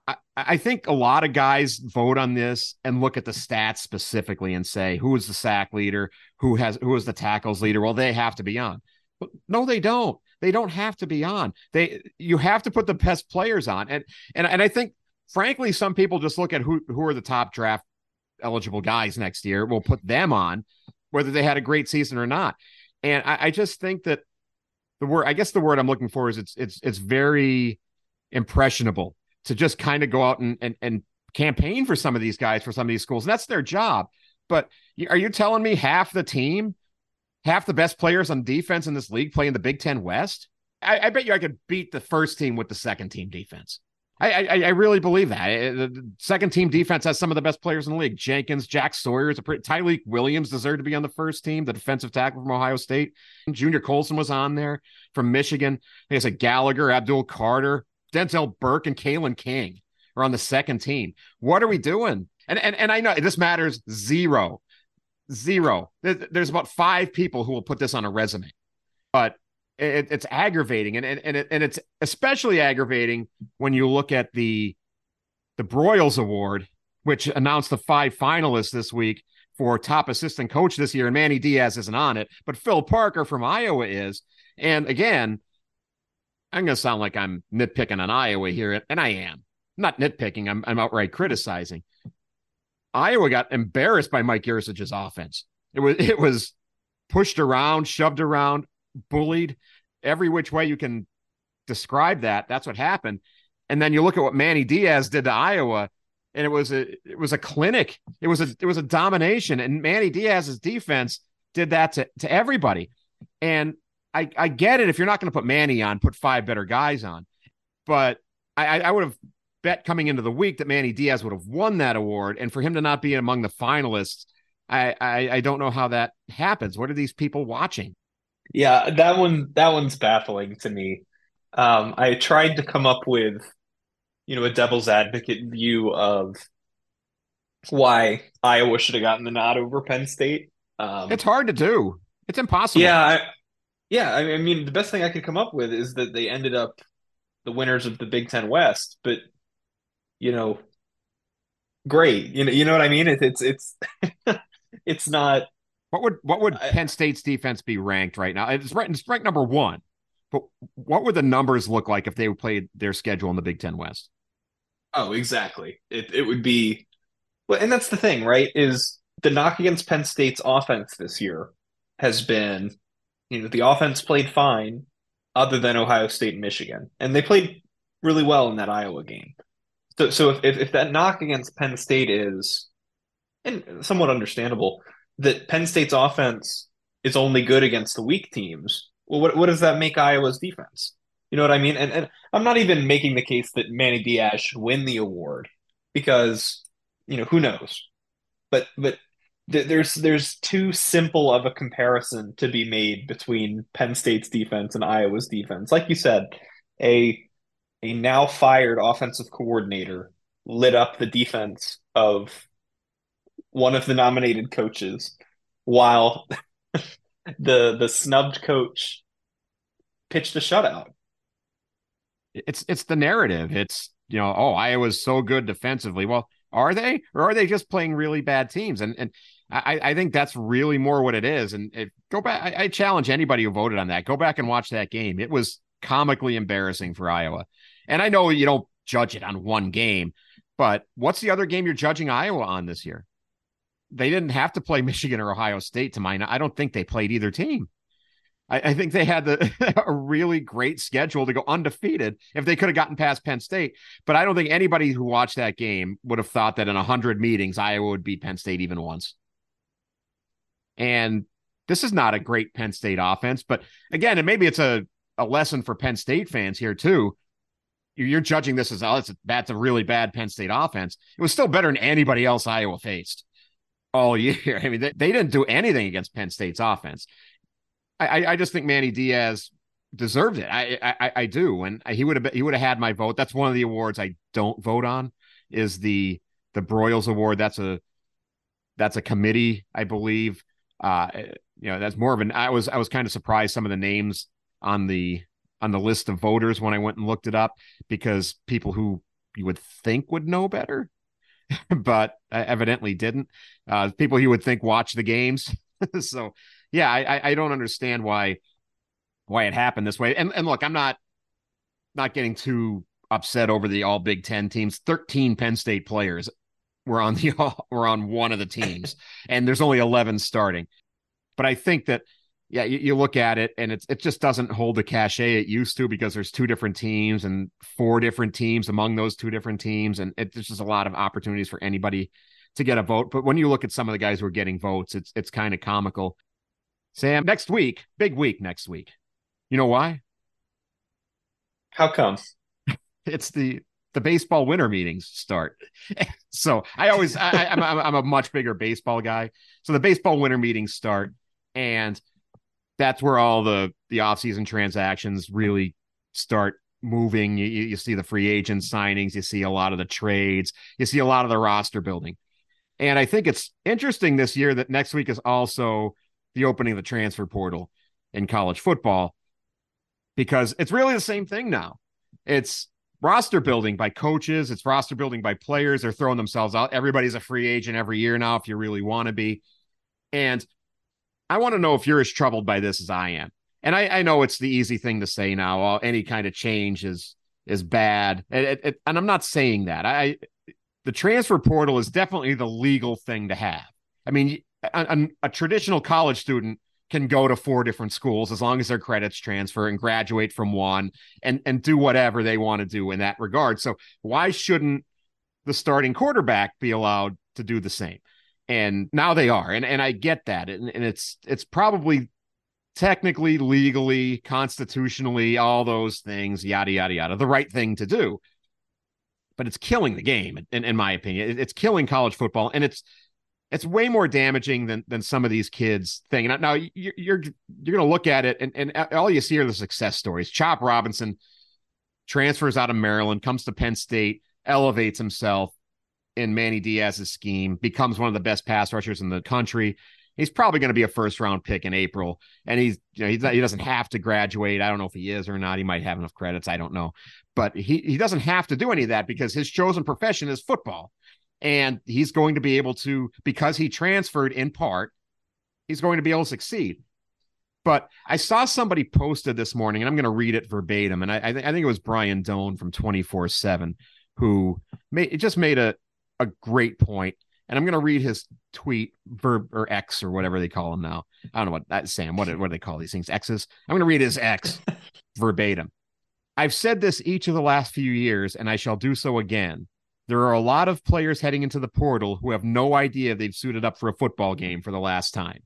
Speaker 1: I, I think a lot of guys vote on this and look at the stats specifically and say who is the sack leader, who has who is the tackles leader. Well, they have to be on. But no, they don't. They don't have to be on. They you have to put the best players on. And and and I think frankly, some people just look at who who are the top draft eligible guys next year. We'll put them on, whether they had a great season or not. And I, I just think that the word I guess the word I'm looking for is it's it's it's very impressionable to just kind of go out and, and, and campaign for some of these guys for some of these schools. And that's their job. But are you telling me half the team, half the best players on defense in this league play in the Big Ten West? I, I bet you I could beat the first team with the second team defense. I, I, I really believe that the second team defense has some of the best players in the league. Jenkins, Jack Sawyer is a pretty. Tyleik Williams deserved to be on the first team. The defensive tackle from Ohio State, Junior Colson was on there from Michigan. I guess a Gallagher, Abdul Carter, Denzel Burke and Kalen King are on the second team. What are we doing? And and and I know this matters zero, zero. There's about five people who will put this on a resume, but it, it's aggravating, and and and, it, and it's especially aggravating when you look at the the Broyles Award, which announced the five finalists this week for top assistant coach this year, and Manny Diaz isn't on it, but Phil Parker from Iowa is. And again, I'm going to sound like I'm nitpicking on Iowa here, and I am. I'm not nitpicking, I'm, I'm outright criticizing. Iowa got embarrassed by Mike Yurcich's offense. It was it was pushed around, shoved around, bullied every which way you can describe that. That's what happened. And then you look at what Manny Diaz did to Iowa, and it was a it was a clinic. It was a it was a domination. And Manny Diaz's defense did that to, to everybody. And I, I get it. If you're not going to put Manny on, put five better guys on. But I, I would have bet coming into the week that Manny Diaz would have won that award. And for him to not be among the finalists, I, I, I don't know how that happens. What are these people watching?
Speaker 2: Yeah, that one that one's baffling to me. Um, I tried to come up with, you know, a devil's advocate view of why Iowa should have gotten the nod over Penn State.
Speaker 1: Um, it's hard to do. It's impossible.
Speaker 2: Yeah, I, yeah, I mean, the best thing I could come up with is that they ended up the winners of the Big Ten West, but you know, great. You know, you know what I mean? It, it's it's [laughs] it's not.
Speaker 1: What would what would I, Penn State's defense be ranked right now? It's ranked, it's ranked number one, but what would the numbers look like if they played their schedule in the Big Ten West?
Speaker 2: Oh, exactly. It it would be, well, and that's the thing, right? Is the knock against Penn State's offense this year has been you know, the offense played fine other than Ohio State and Michigan. And they played really well in that Iowa game. So, so if, if, if that knock against Penn State is and somewhat understandable, that Penn State's offense is only good against the weak teams. Well, what what does that make Iowa's defense? You know what I mean? And and I'm not even making the case that Manny Diaz should win the award because you know who knows, but but there's there's too simple of a comparison to be made between Penn State's defense and Iowa's defense. Like you said, a a now fired offensive coordinator lit up the defense of one of the nominated coaches while [laughs] the the snubbed coach pitched a shutout.
Speaker 1: It's it's the narrative. It's you know, oh, Iowa's so good defensively. Well, are they, or are they just playing really bad teams? And and I, I think that's really more what it is. And if, go back, I, I challenge anybody who voted on that. Go back and watch that game. It was comically embarrassing for Iowa. And I know you don't judge it on one game, but what's the other game you're judging Iowa on this year? They didn't have to play [laughs] Michigan or Ohio State to mine. I don't think they played either team. I, I think they had the, [laughs] a really great schedule to go undefeated if they could have gotten past Penn State. But I don't think anybody who watched that game would have thought that in 100 meetings, Iowa would beat Penn State even once. And this is not a great Penn State offense. But again, and maybe it's a, a lesson for Penn State fans here too. You're judging this as oh, it's a, that's a really bad Penn State offense. It was still better than anybody else Iowa faced all year. [laughs] I mean, they, they didn't do anything against Penn State's offense. I, I just think Manny Diaz deserved it. I, I, I do, and he would have he would have had my vote. That's one of the awards I don't vote on. Is the the Broyles Award? That's a that's a committee, I believe. Uh, you know, that's more of an. I was I was kind of surprised some of the names on the on the list of voters when I went and looked it up because people who you would think would know better, [laughs] but evidently didn't. Uh, people you would think watch the games. [laughs] so yeah, I I don't understand why why it happened this way. And and look, I'm not not getting too upset over the all Big Ten teams. Thirteen Penn State players were on the [laughs] were on one of the teams, and there's only eleven starting. But I think that yeah, you, you, look at it and it's it just doesn't hold the cachet it used to because there's two different teams and four different teams among those two different teams, and it, there's just a lot of opportunities for anybody to get a vote. But when you look at some of the guys who are getting votes, it's it's kind of comical. Sam, next week, big week next week. You know why?
Speaker 2: How come? [laughs]
Speaker 1: it's the the baseball winter meetings start. [laughs] so I always I, I'm, I'm a much bigger baseball guy. So the baseball winter meetings start, and that's where all the the offseason transactions really start moving. You, you see the free agent signings, you see a lot of the trades, you see a lot of the roster building. And I think it's interesting this year that next week is also the opening of the transfer portal in college football because it's really the same thing now. It's roster building by coaches, it's roster building by players. They're throwing themselves out. Everybody's a free agent every year now if you really want to be. And I want to know if you're as troubled by this as I am. And I, I know it's the easy thing to say now. Any kind of change is is bad, it, and I'm not saying that. I the transfer portal is definitely the legal thing to have. I mean, a, a, traditional college student can go to four different schools as long as their credits transfer and graduate from one and and do whatever they want to do in that regard. So why shouldn't the starting quarterback be allowed to do the same? And now they are, and and I get that, and, and it's it's probably technically, legally, constitutionally, all those things, yada yada yada, the right thing to do. But it's killing the game, in, in my opinion. It's killing college football, and it's it's way more damaging than than some of these kids thing Now, now you're you're, you're going to look at it, and, and all you see are the success stories. Chop Robinson transfers out of Maryland, comes to Penn State, elevates himself in Manny Diaz's scheme, becomes one of the best pass rushers in the country. He's probably going to be a first round pick in April, and he's you know he's not, he doesn't have to graduate. I don't know if he is or not. He might have enough credits. I don't know, but he he doesn't have to do any of that because his chosen profession is football and he's going to be able to because he transferred in part he's going to be able to succeed but i saw somebody posted this morning and i'm going to read it verbatim and i, I, th- I think it was brian Dohn from 24 7 who made it just made a, a great point. And i'm going to read his tweet verb or x or whatever they call him now. I don't know what that sam what, what do they call these things? X's? I'm going to read his x [laughs] verbatim. I've said this each of the last few years and i shall do so again. There are a lot of players heading into the portal who have no idea they've suited up for a football game for the last time.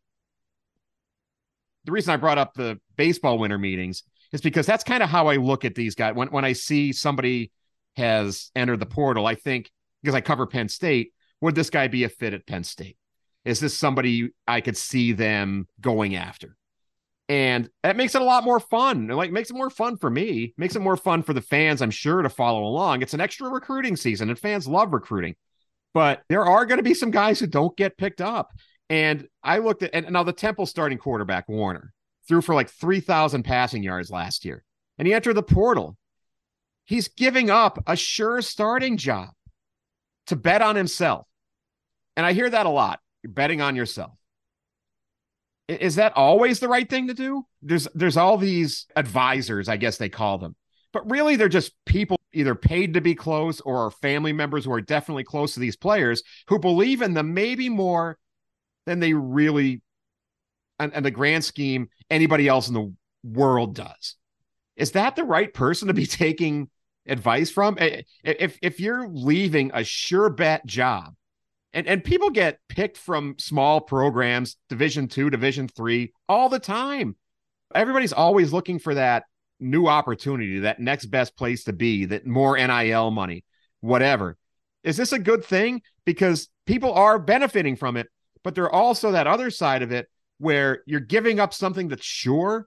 Speaker 1: The reason I brought up the baseball winter meetings is because that's kind of how I look at these guys. When when I see somebody has entered the portal, I think because I cover Penn State, would this guy be a fit at Penn State? Is this somebody I could see them going after? And that makes it a lot more fun. Like makes it more fun for me, makes it more fun for the fans, I'm sure, to follow along. It's an extra recruiting season, and fans love recruiting. But there are going to be some guys who don't get picked up. And I looked at and now the Temple starting quarterback, Warner, threw for like 3,000 passing yards last year. And he entered the portal. He's giving up a sure starting job to bet on himself. And I hear that a lot. You're betting on yourself is that always the right thing to do? There's there's all these advisors, I guess they call them. But really they're just people either paid to be close or family members who are definitely close to these players who believe in them maybe more than they really and, and the grand scheme anybody else in the world does. Is that the right person to be [laughs] taking advice from? Eh, eh, if if you're leaving a sure bet job and and people get picked from small programs division 2 division 3 all the time everybody's always looking for that new opportunity that next best place to be that more NIL money whatever is this a good thing because people are benefiting from it but there's also that other side of it where you're giving up something that's sure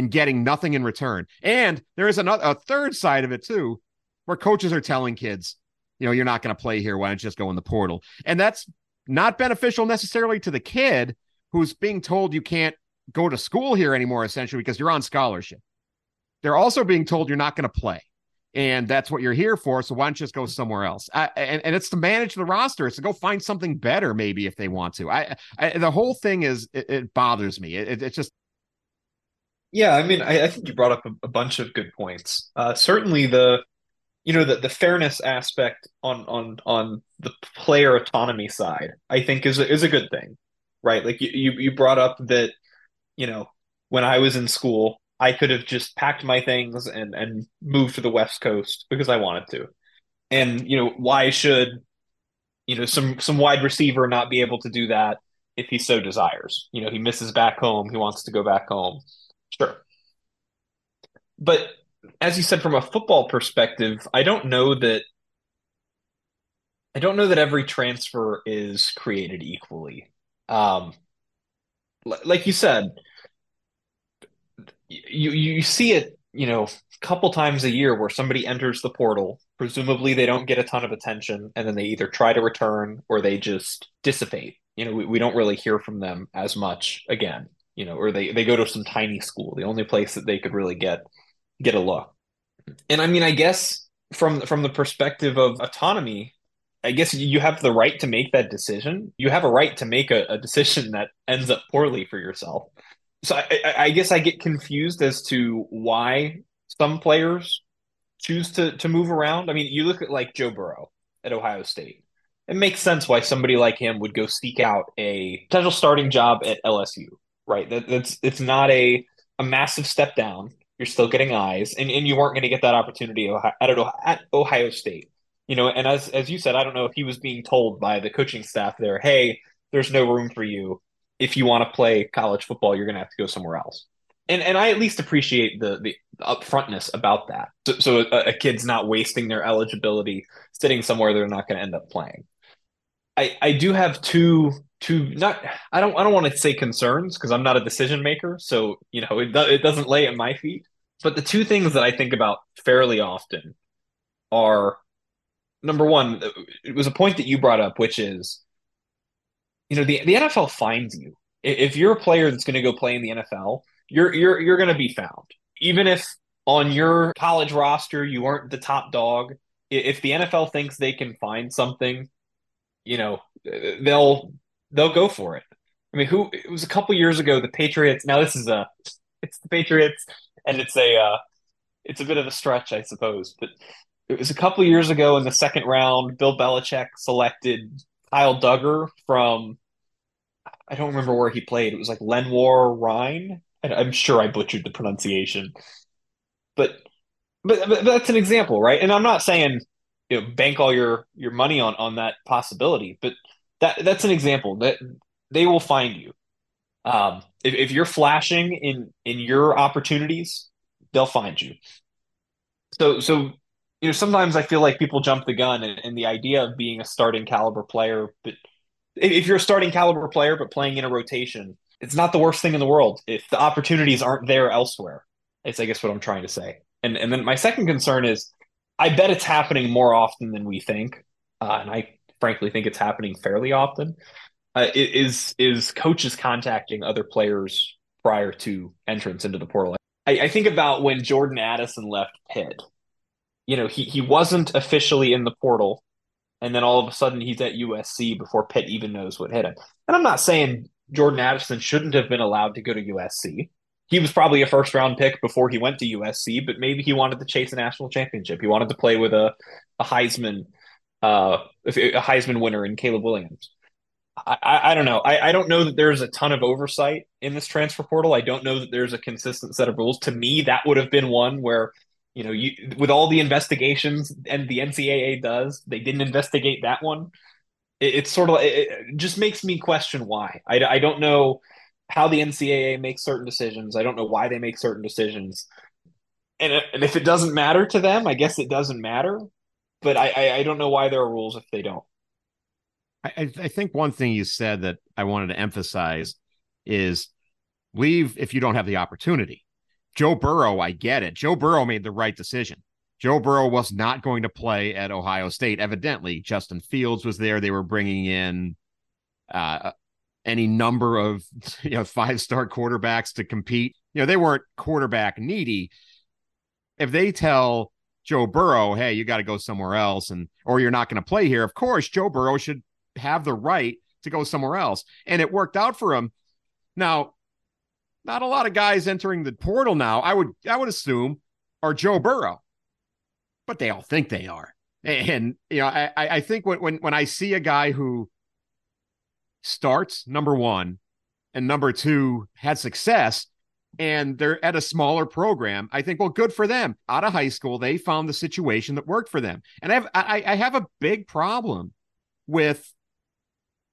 Speaker 1: and getting nothing in return and there is another a third side of it too where coaches are telling kids you know, you're not going to play here. Why don't you just go in the portal? And that's not beneficial necessarily to the kid who's being told you can't go to school here anymore, essentially, because you're on scholarship. They're also being told you're not going to play. And that's what you're here for. So why don't you just go somewhere else? I, and, and it's to manage the roster. It's to go find something better, maybe if they want to. I, I the whole thing is it, it bothers me. It, it's just
Speaker 2: yeah, I mean, I, I, think you brought up a, a bunch of good points. Uh, certainly, the you know the the fairness aspect on on on the player autonomy side i think is a, is a good thing right? Like you you brought up that you know when i was in school i could have just packed my things and and moved to the west coast because i wanted to. And you know why should you know some some wide receiver not be able to do that if he so desires? You know he misses back home he wants to go back home sure but as you said, from a football perspective, I don't know that I don't know that every transfer is created equally. Um, like you said, you you see it, you know, a couple times a year where somebody enters the portal. Presumably, they don't get a ton of attention, and then they either try to return or they just dissipate. You know, we, we don't really hear from them as much again. You know, or they they go to some tiny school, the only place that they could really get get a look. And I mean, I guess from from the perspective of autonomy, I guess you have the right to make that decision. You have a right to make a, a decision that ends up poorly for yourself. So I, I, guess I get confused as to why some players choose to to move around. I mean, you look at like Joe Burrow at Ohio State. It makes sense why somebody like him would go seek out a potential starting job at LSU, right? That, that's it's not a a massive step down. You're still getting eyes, and, and you weren't going to get that opportunity at, at Ohio State. You know, and as as you said, I don't know if he was being told by the coaching staff there, "Hey, there's no room for you. If you want to play college football, you're going to have to go somewhere else." And and I at least appreciate the the upfrontness about that. So, so a, a kid's not wasting their eligibility sitting somewhere they're not going to end up playing. I I do have two two not I don't I don't want to say concerns because I'm not a decision maker, so you know it it doesn't lay at my feet. But the two things that I think about fairly often are number one, it was a point that you brought up, which is, you know, the the NFL finds you. If you're a player that's going to go play in the NFL, you're you're you're going to be found, even if on your college roster you weren't the top dog. If the NFL thinks they can find something, you know, they'll they'll go for it. I mean, who it was a couple years ago the Patriots. Now this is a [laughs] it's the Patriots and it's a uh, it's a bit of a stretch, I suppose. But it was a couple years ago in the second round. Bill Belichick selected Kyle Dugger from I don't remember where he played. It was like Lenoir Rhyne. I'm sure I butchered the pronunciation, but, but but that's an example, right? And I'm not saying you know, bank all your your money on on that possibility. But that that's an example that they will find you. Um, if, if you're flashing in in your opportunities, they'll find you. So so you know sometimes I feel like people jump the gun and, and the idea of being a starting caliber player, but if you're a starting caliber player but playing in a rotation, it's not the worst thing in the world if the opportunities aren't there elsewhere. It's I guess what I'm trying to say. And and then my second concern is I bet it's happening more often than we think, uh, and I frankly think it's happening fairly often. Uh, is is coaches contacting other players prior to entrance into the portal? I, I think about when Jordan Addison left Pitt. You know, he he wasn't officially in the portal, and then all of a sudden he's at USC before Pitt even knows what hit him. And I'm not saying Jordan Addison shouldn't have been allowed to go to USC he was probably a first round pick before he went to USC, but maybe he wanted to chase a national championship. He wanted to play with a, a Heisman, uh, a Heisman winner in Caleb Williams. I, I, I don't know. I, I don't know that there's a ton of oversight in this transfer portal. I don't know that there's a consistent set of rules. To me, that would have been one where, you know, you with all the investigations and the NCAA does, they didn't investigate that one. It, it's sort of it just makes me question why. I, I don't know how the NCAA makes certain decisions. I don't know why they make certain decisions. And, and if it doesn't matter to them, I guess it doesn't matter. But I, I, I don't know why there are rules if they don't.
Speaker 1: I, I think one thing you said that I wanted to emphasize is leave if you don't have the opportunity. Joe Burrow, I get it. Joe Burrow made the right decision. Joe Burrow was not going to play at Ohio State. Evidently, Justin Fields was there. They were bringing in uh, any number of [laughs] you know five star quarterbacks to compete. You know, they weren't quarterback needy. If they tell Joe Burrow, "Hey, you got to go somewhere else," and or you're not going to play here, of course, Joe Burrow should have the right to go somewhere else, and it worked out for him. Now, not a lot of guys entering the portal now. I would I would assume are Joe Burrow, but they all think they are. And you know, I I think when when when I see a guy who starts number one and number two had success and they're at a smaller program i think well good for them. Out of high school they found the situation that worked for them. And i have i, I have a big problem with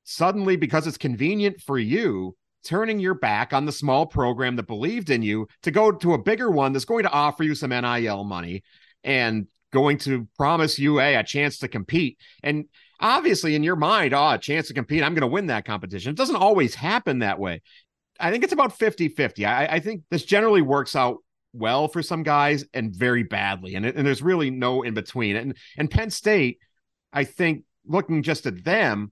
Speaker 1: suddenly because it's convenient for you turning your back on the small program that believed in you to go to a bigger one that's going to offer you some NIL money and going to promise you a, a chance to compete. And obviously in your mind, oh, a chance to compete, I'm going to win that competition. It doesn't always happen that way. I think it's about 50 50. I, I, think this generally works out well for some guys and very badly. And, and there's really no in between. And, and Penn State, I think looking just at them,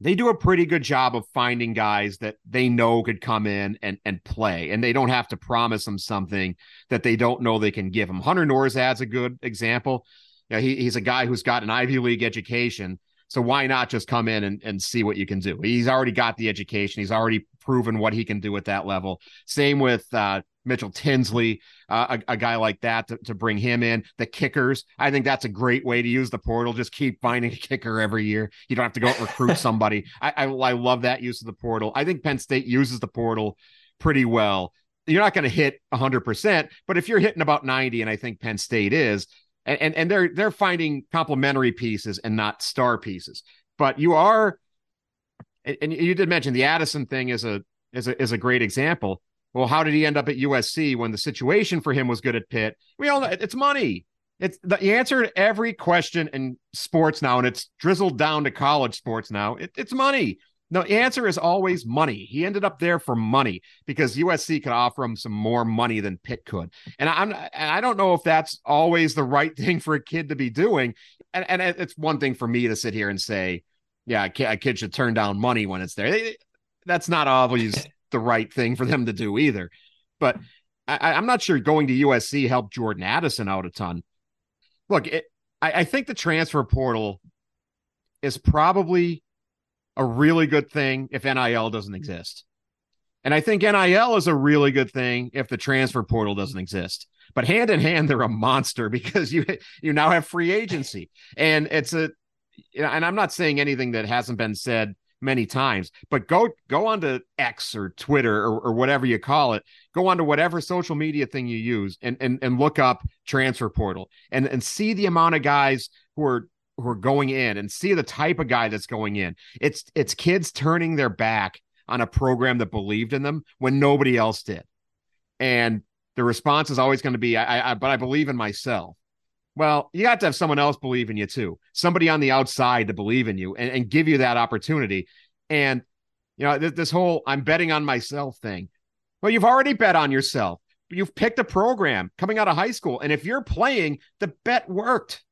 Speaker 1: they do a pretty good job of finding guys that they know could come in and, and play, and they don't have to promise them something that they don't know they can give them. Hunter Nourzad's a good example you know, he, he's a guy who's got an Ivy League education. So why not just come in and, and see what you can do? He's already got the education. He's already proven what he can do at that level. Same with uh, Mitchell Tinsley, uh, a, a, guy like that to, to bring him in. The kickers, I think that's a great way to use the portal. Just keep finding a kicker every year. You don't have to go recruit [laughs] somebody. I, I, I love that use of the portal. I think Penn State uses the portal pretty well. You're not going to hit 100%, but if you're hitting about 90, and I think Penn State is, and, and and they're they're finding complementary pieces and not star pieces. But you are, and you did mention the Addison thing is a is a is a great example. Well, how did he end up at USC when the situation for him was good at Pitt? We all know it's money. It's the answer to every question in sports now, and it's drizzled down to college sports now. It, it's money. No, the answer is always money. He ended up there for money because USC could offer him some more money than Pitt could. And I'm and I don't know if that's always the right [laughs] thing for a kid to be doing. And, and it's one thing for me to sit here and say, yeah, a kid, should turn down money when it's there. That's not always [laughs] the right thing for them to do either. But I, am not sure going to USC helped Jordan Addison out a ton. Look, it, I, I think the transfer portal is probably a really good thing if NIL doesn't mm-hmm. exist. And I think NIL is a really good thing if the transfer portal doesn't exist. But hand in hand, they're a monster [laughs] because you you now have free agency, and it's a. And I'm not saying anything that hasn't been said many times. But go go onto X or Twitter or, or whatever you call it. Go onto whatever social media thing you use and and and look up transfer portal and and see the amount of guys who are who are going in and see the type of guy that's going in. It's it's kids turning their back on a program that believed in them when nobody else did. And the response is always going to be, I, I, but I believe in myself. Well, you got to have someone else believe in you too, somebody on the outside to believe in you and, and give you that opportunity. And, you know, this, this whole I'm betting on myself thing. Well, you've already bet on yourself. You've picked a program coming out of high school. And if you're playing, the bet worked.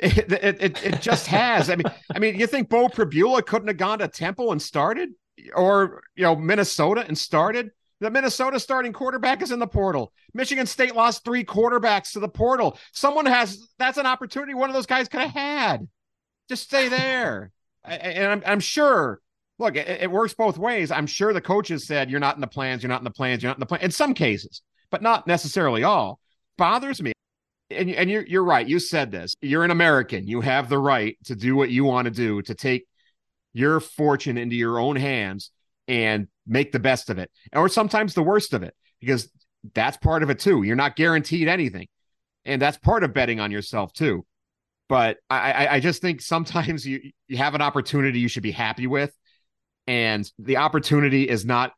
Speaker 1: It, it, it, just has. I mean, I mean, you think Beau Pribula couldn't have gone to Temple and started, or you know, Minnesota and started? The Minnesota starting quarterback is in the portal. Michigan State lost three quarterbacks to the portal. Someone has that's an opportunity one of those guys could have had. Just stay there. and I'm, I'm sure. Look, it, it, works both ways. I'm sure the coaches said you're not in the plans. You're not in the plans. You're not in the plan. In some cases, but not necessarily all. Bothers me. And, and you're you're right. You said this. You're an American. You have the right to do what you want to do to take your fortune into your own hands and make the best of it, or sometimes the worst of it, because that's part of it too. You're not guaranteed anything, and that's part of betting on yourself too. But I, I just think sometimes [laughs] you you have an opportunity you should be happy with, and the opportunity is not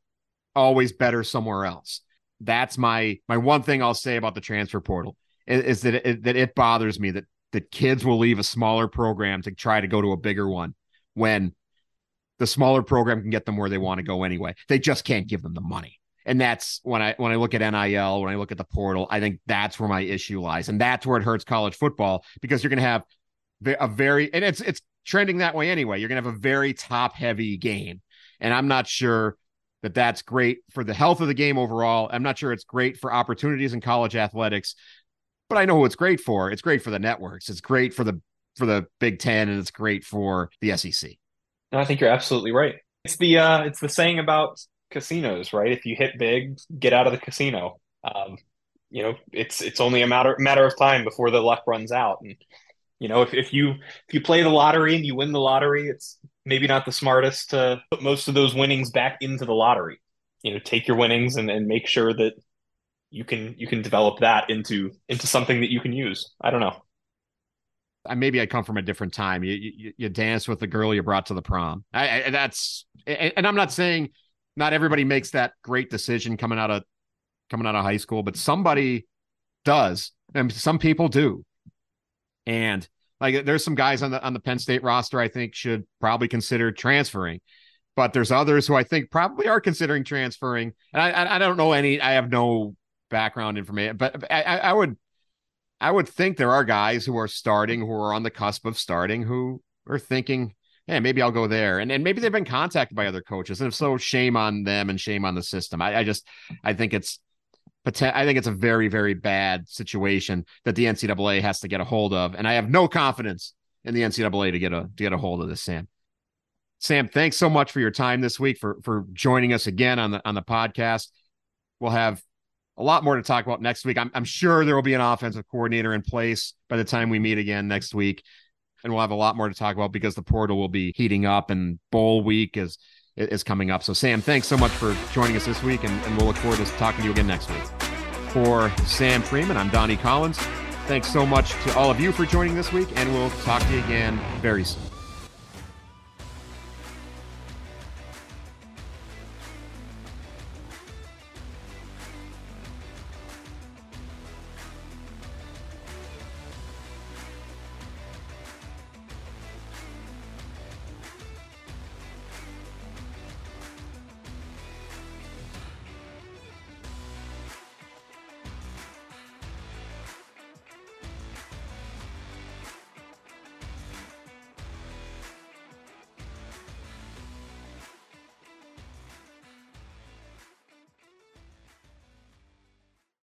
Speaker 1: always better somewhere else. That's my my one thing I'll say about the transfer portal is, that it, that it bothers me that that kids will leave a smaller program to try to go to a bigger one when the smaller program can get them where they want to go anyway. They just can't give them the money. And that's when I when I look at NIL, when I look at the portal, I think that's where my issue lies, and that's where it hurts college football because you're going to have a very and it's it's trending that way anyway. You're going to have a very top heavy game, and I'm not sure that that's great for the health of the game overall. I'm not sure it's great for opportunities in college athletics, but I know who it's great for. It's great for the networks. It's great for the for the Big Ten, and it's great for the SEC.
Speaker 2: No, I think you're absolutely right. It's the uh, it's the saying about casinos, right? If you hit big, get out of the casino. Um, you know, it's it's only a matter matter of time before the luck runs out. And you know, if, if you if you play the lottery and you win the lottery, it's maybe not the smartest to put most of those winnings back into the lottery. You know, take your winnings and, and make sure that you can you can develop that into into something that you can use. I don't know
Speaker 1: maybe I come from a different time. You, you, you dance with the girl you brought to the prom. I, I, that's and I'm not saying not everybody makes that great decision coming out of coming out of high school, but somebody does, and some people do. And like, there's some guys on the on the Penn State roster I think should probably consider transferring, but there's others who I think probably are considering transferring. And I I, don't know any. I have no background information, but I, I would I would think there are guys who are starting, who are on the cusp of starting, who are thinking, hey, maybe I'll go there. And, and maybe they've been contacted by other coaches. And if so, shame on them and shame on the system. I, I just, I think it's, I think it's a very, very bad situation that the NCAA has to get a hold of. And I have no confidence in the NCAA to get a, to get a hold of this, Sam. Sam, thanks so much for your time this week for, for joining us again on the, on the podcast. We'll have a lot more to talk about next week. I'm, I'm sure there will be an offensive coordinator in place by the time we meet again next week. And we'll have a lot more to talk about because the portal will be heating up and bowl week is is coming up. So Sam, thanks so much for joining us this week and, and we'll look forward to talking to you again next week. For Sam Fremin, I'm Donnie Collins. Thanks so much to all of you for joining this week, and we'll talk to you again very soon.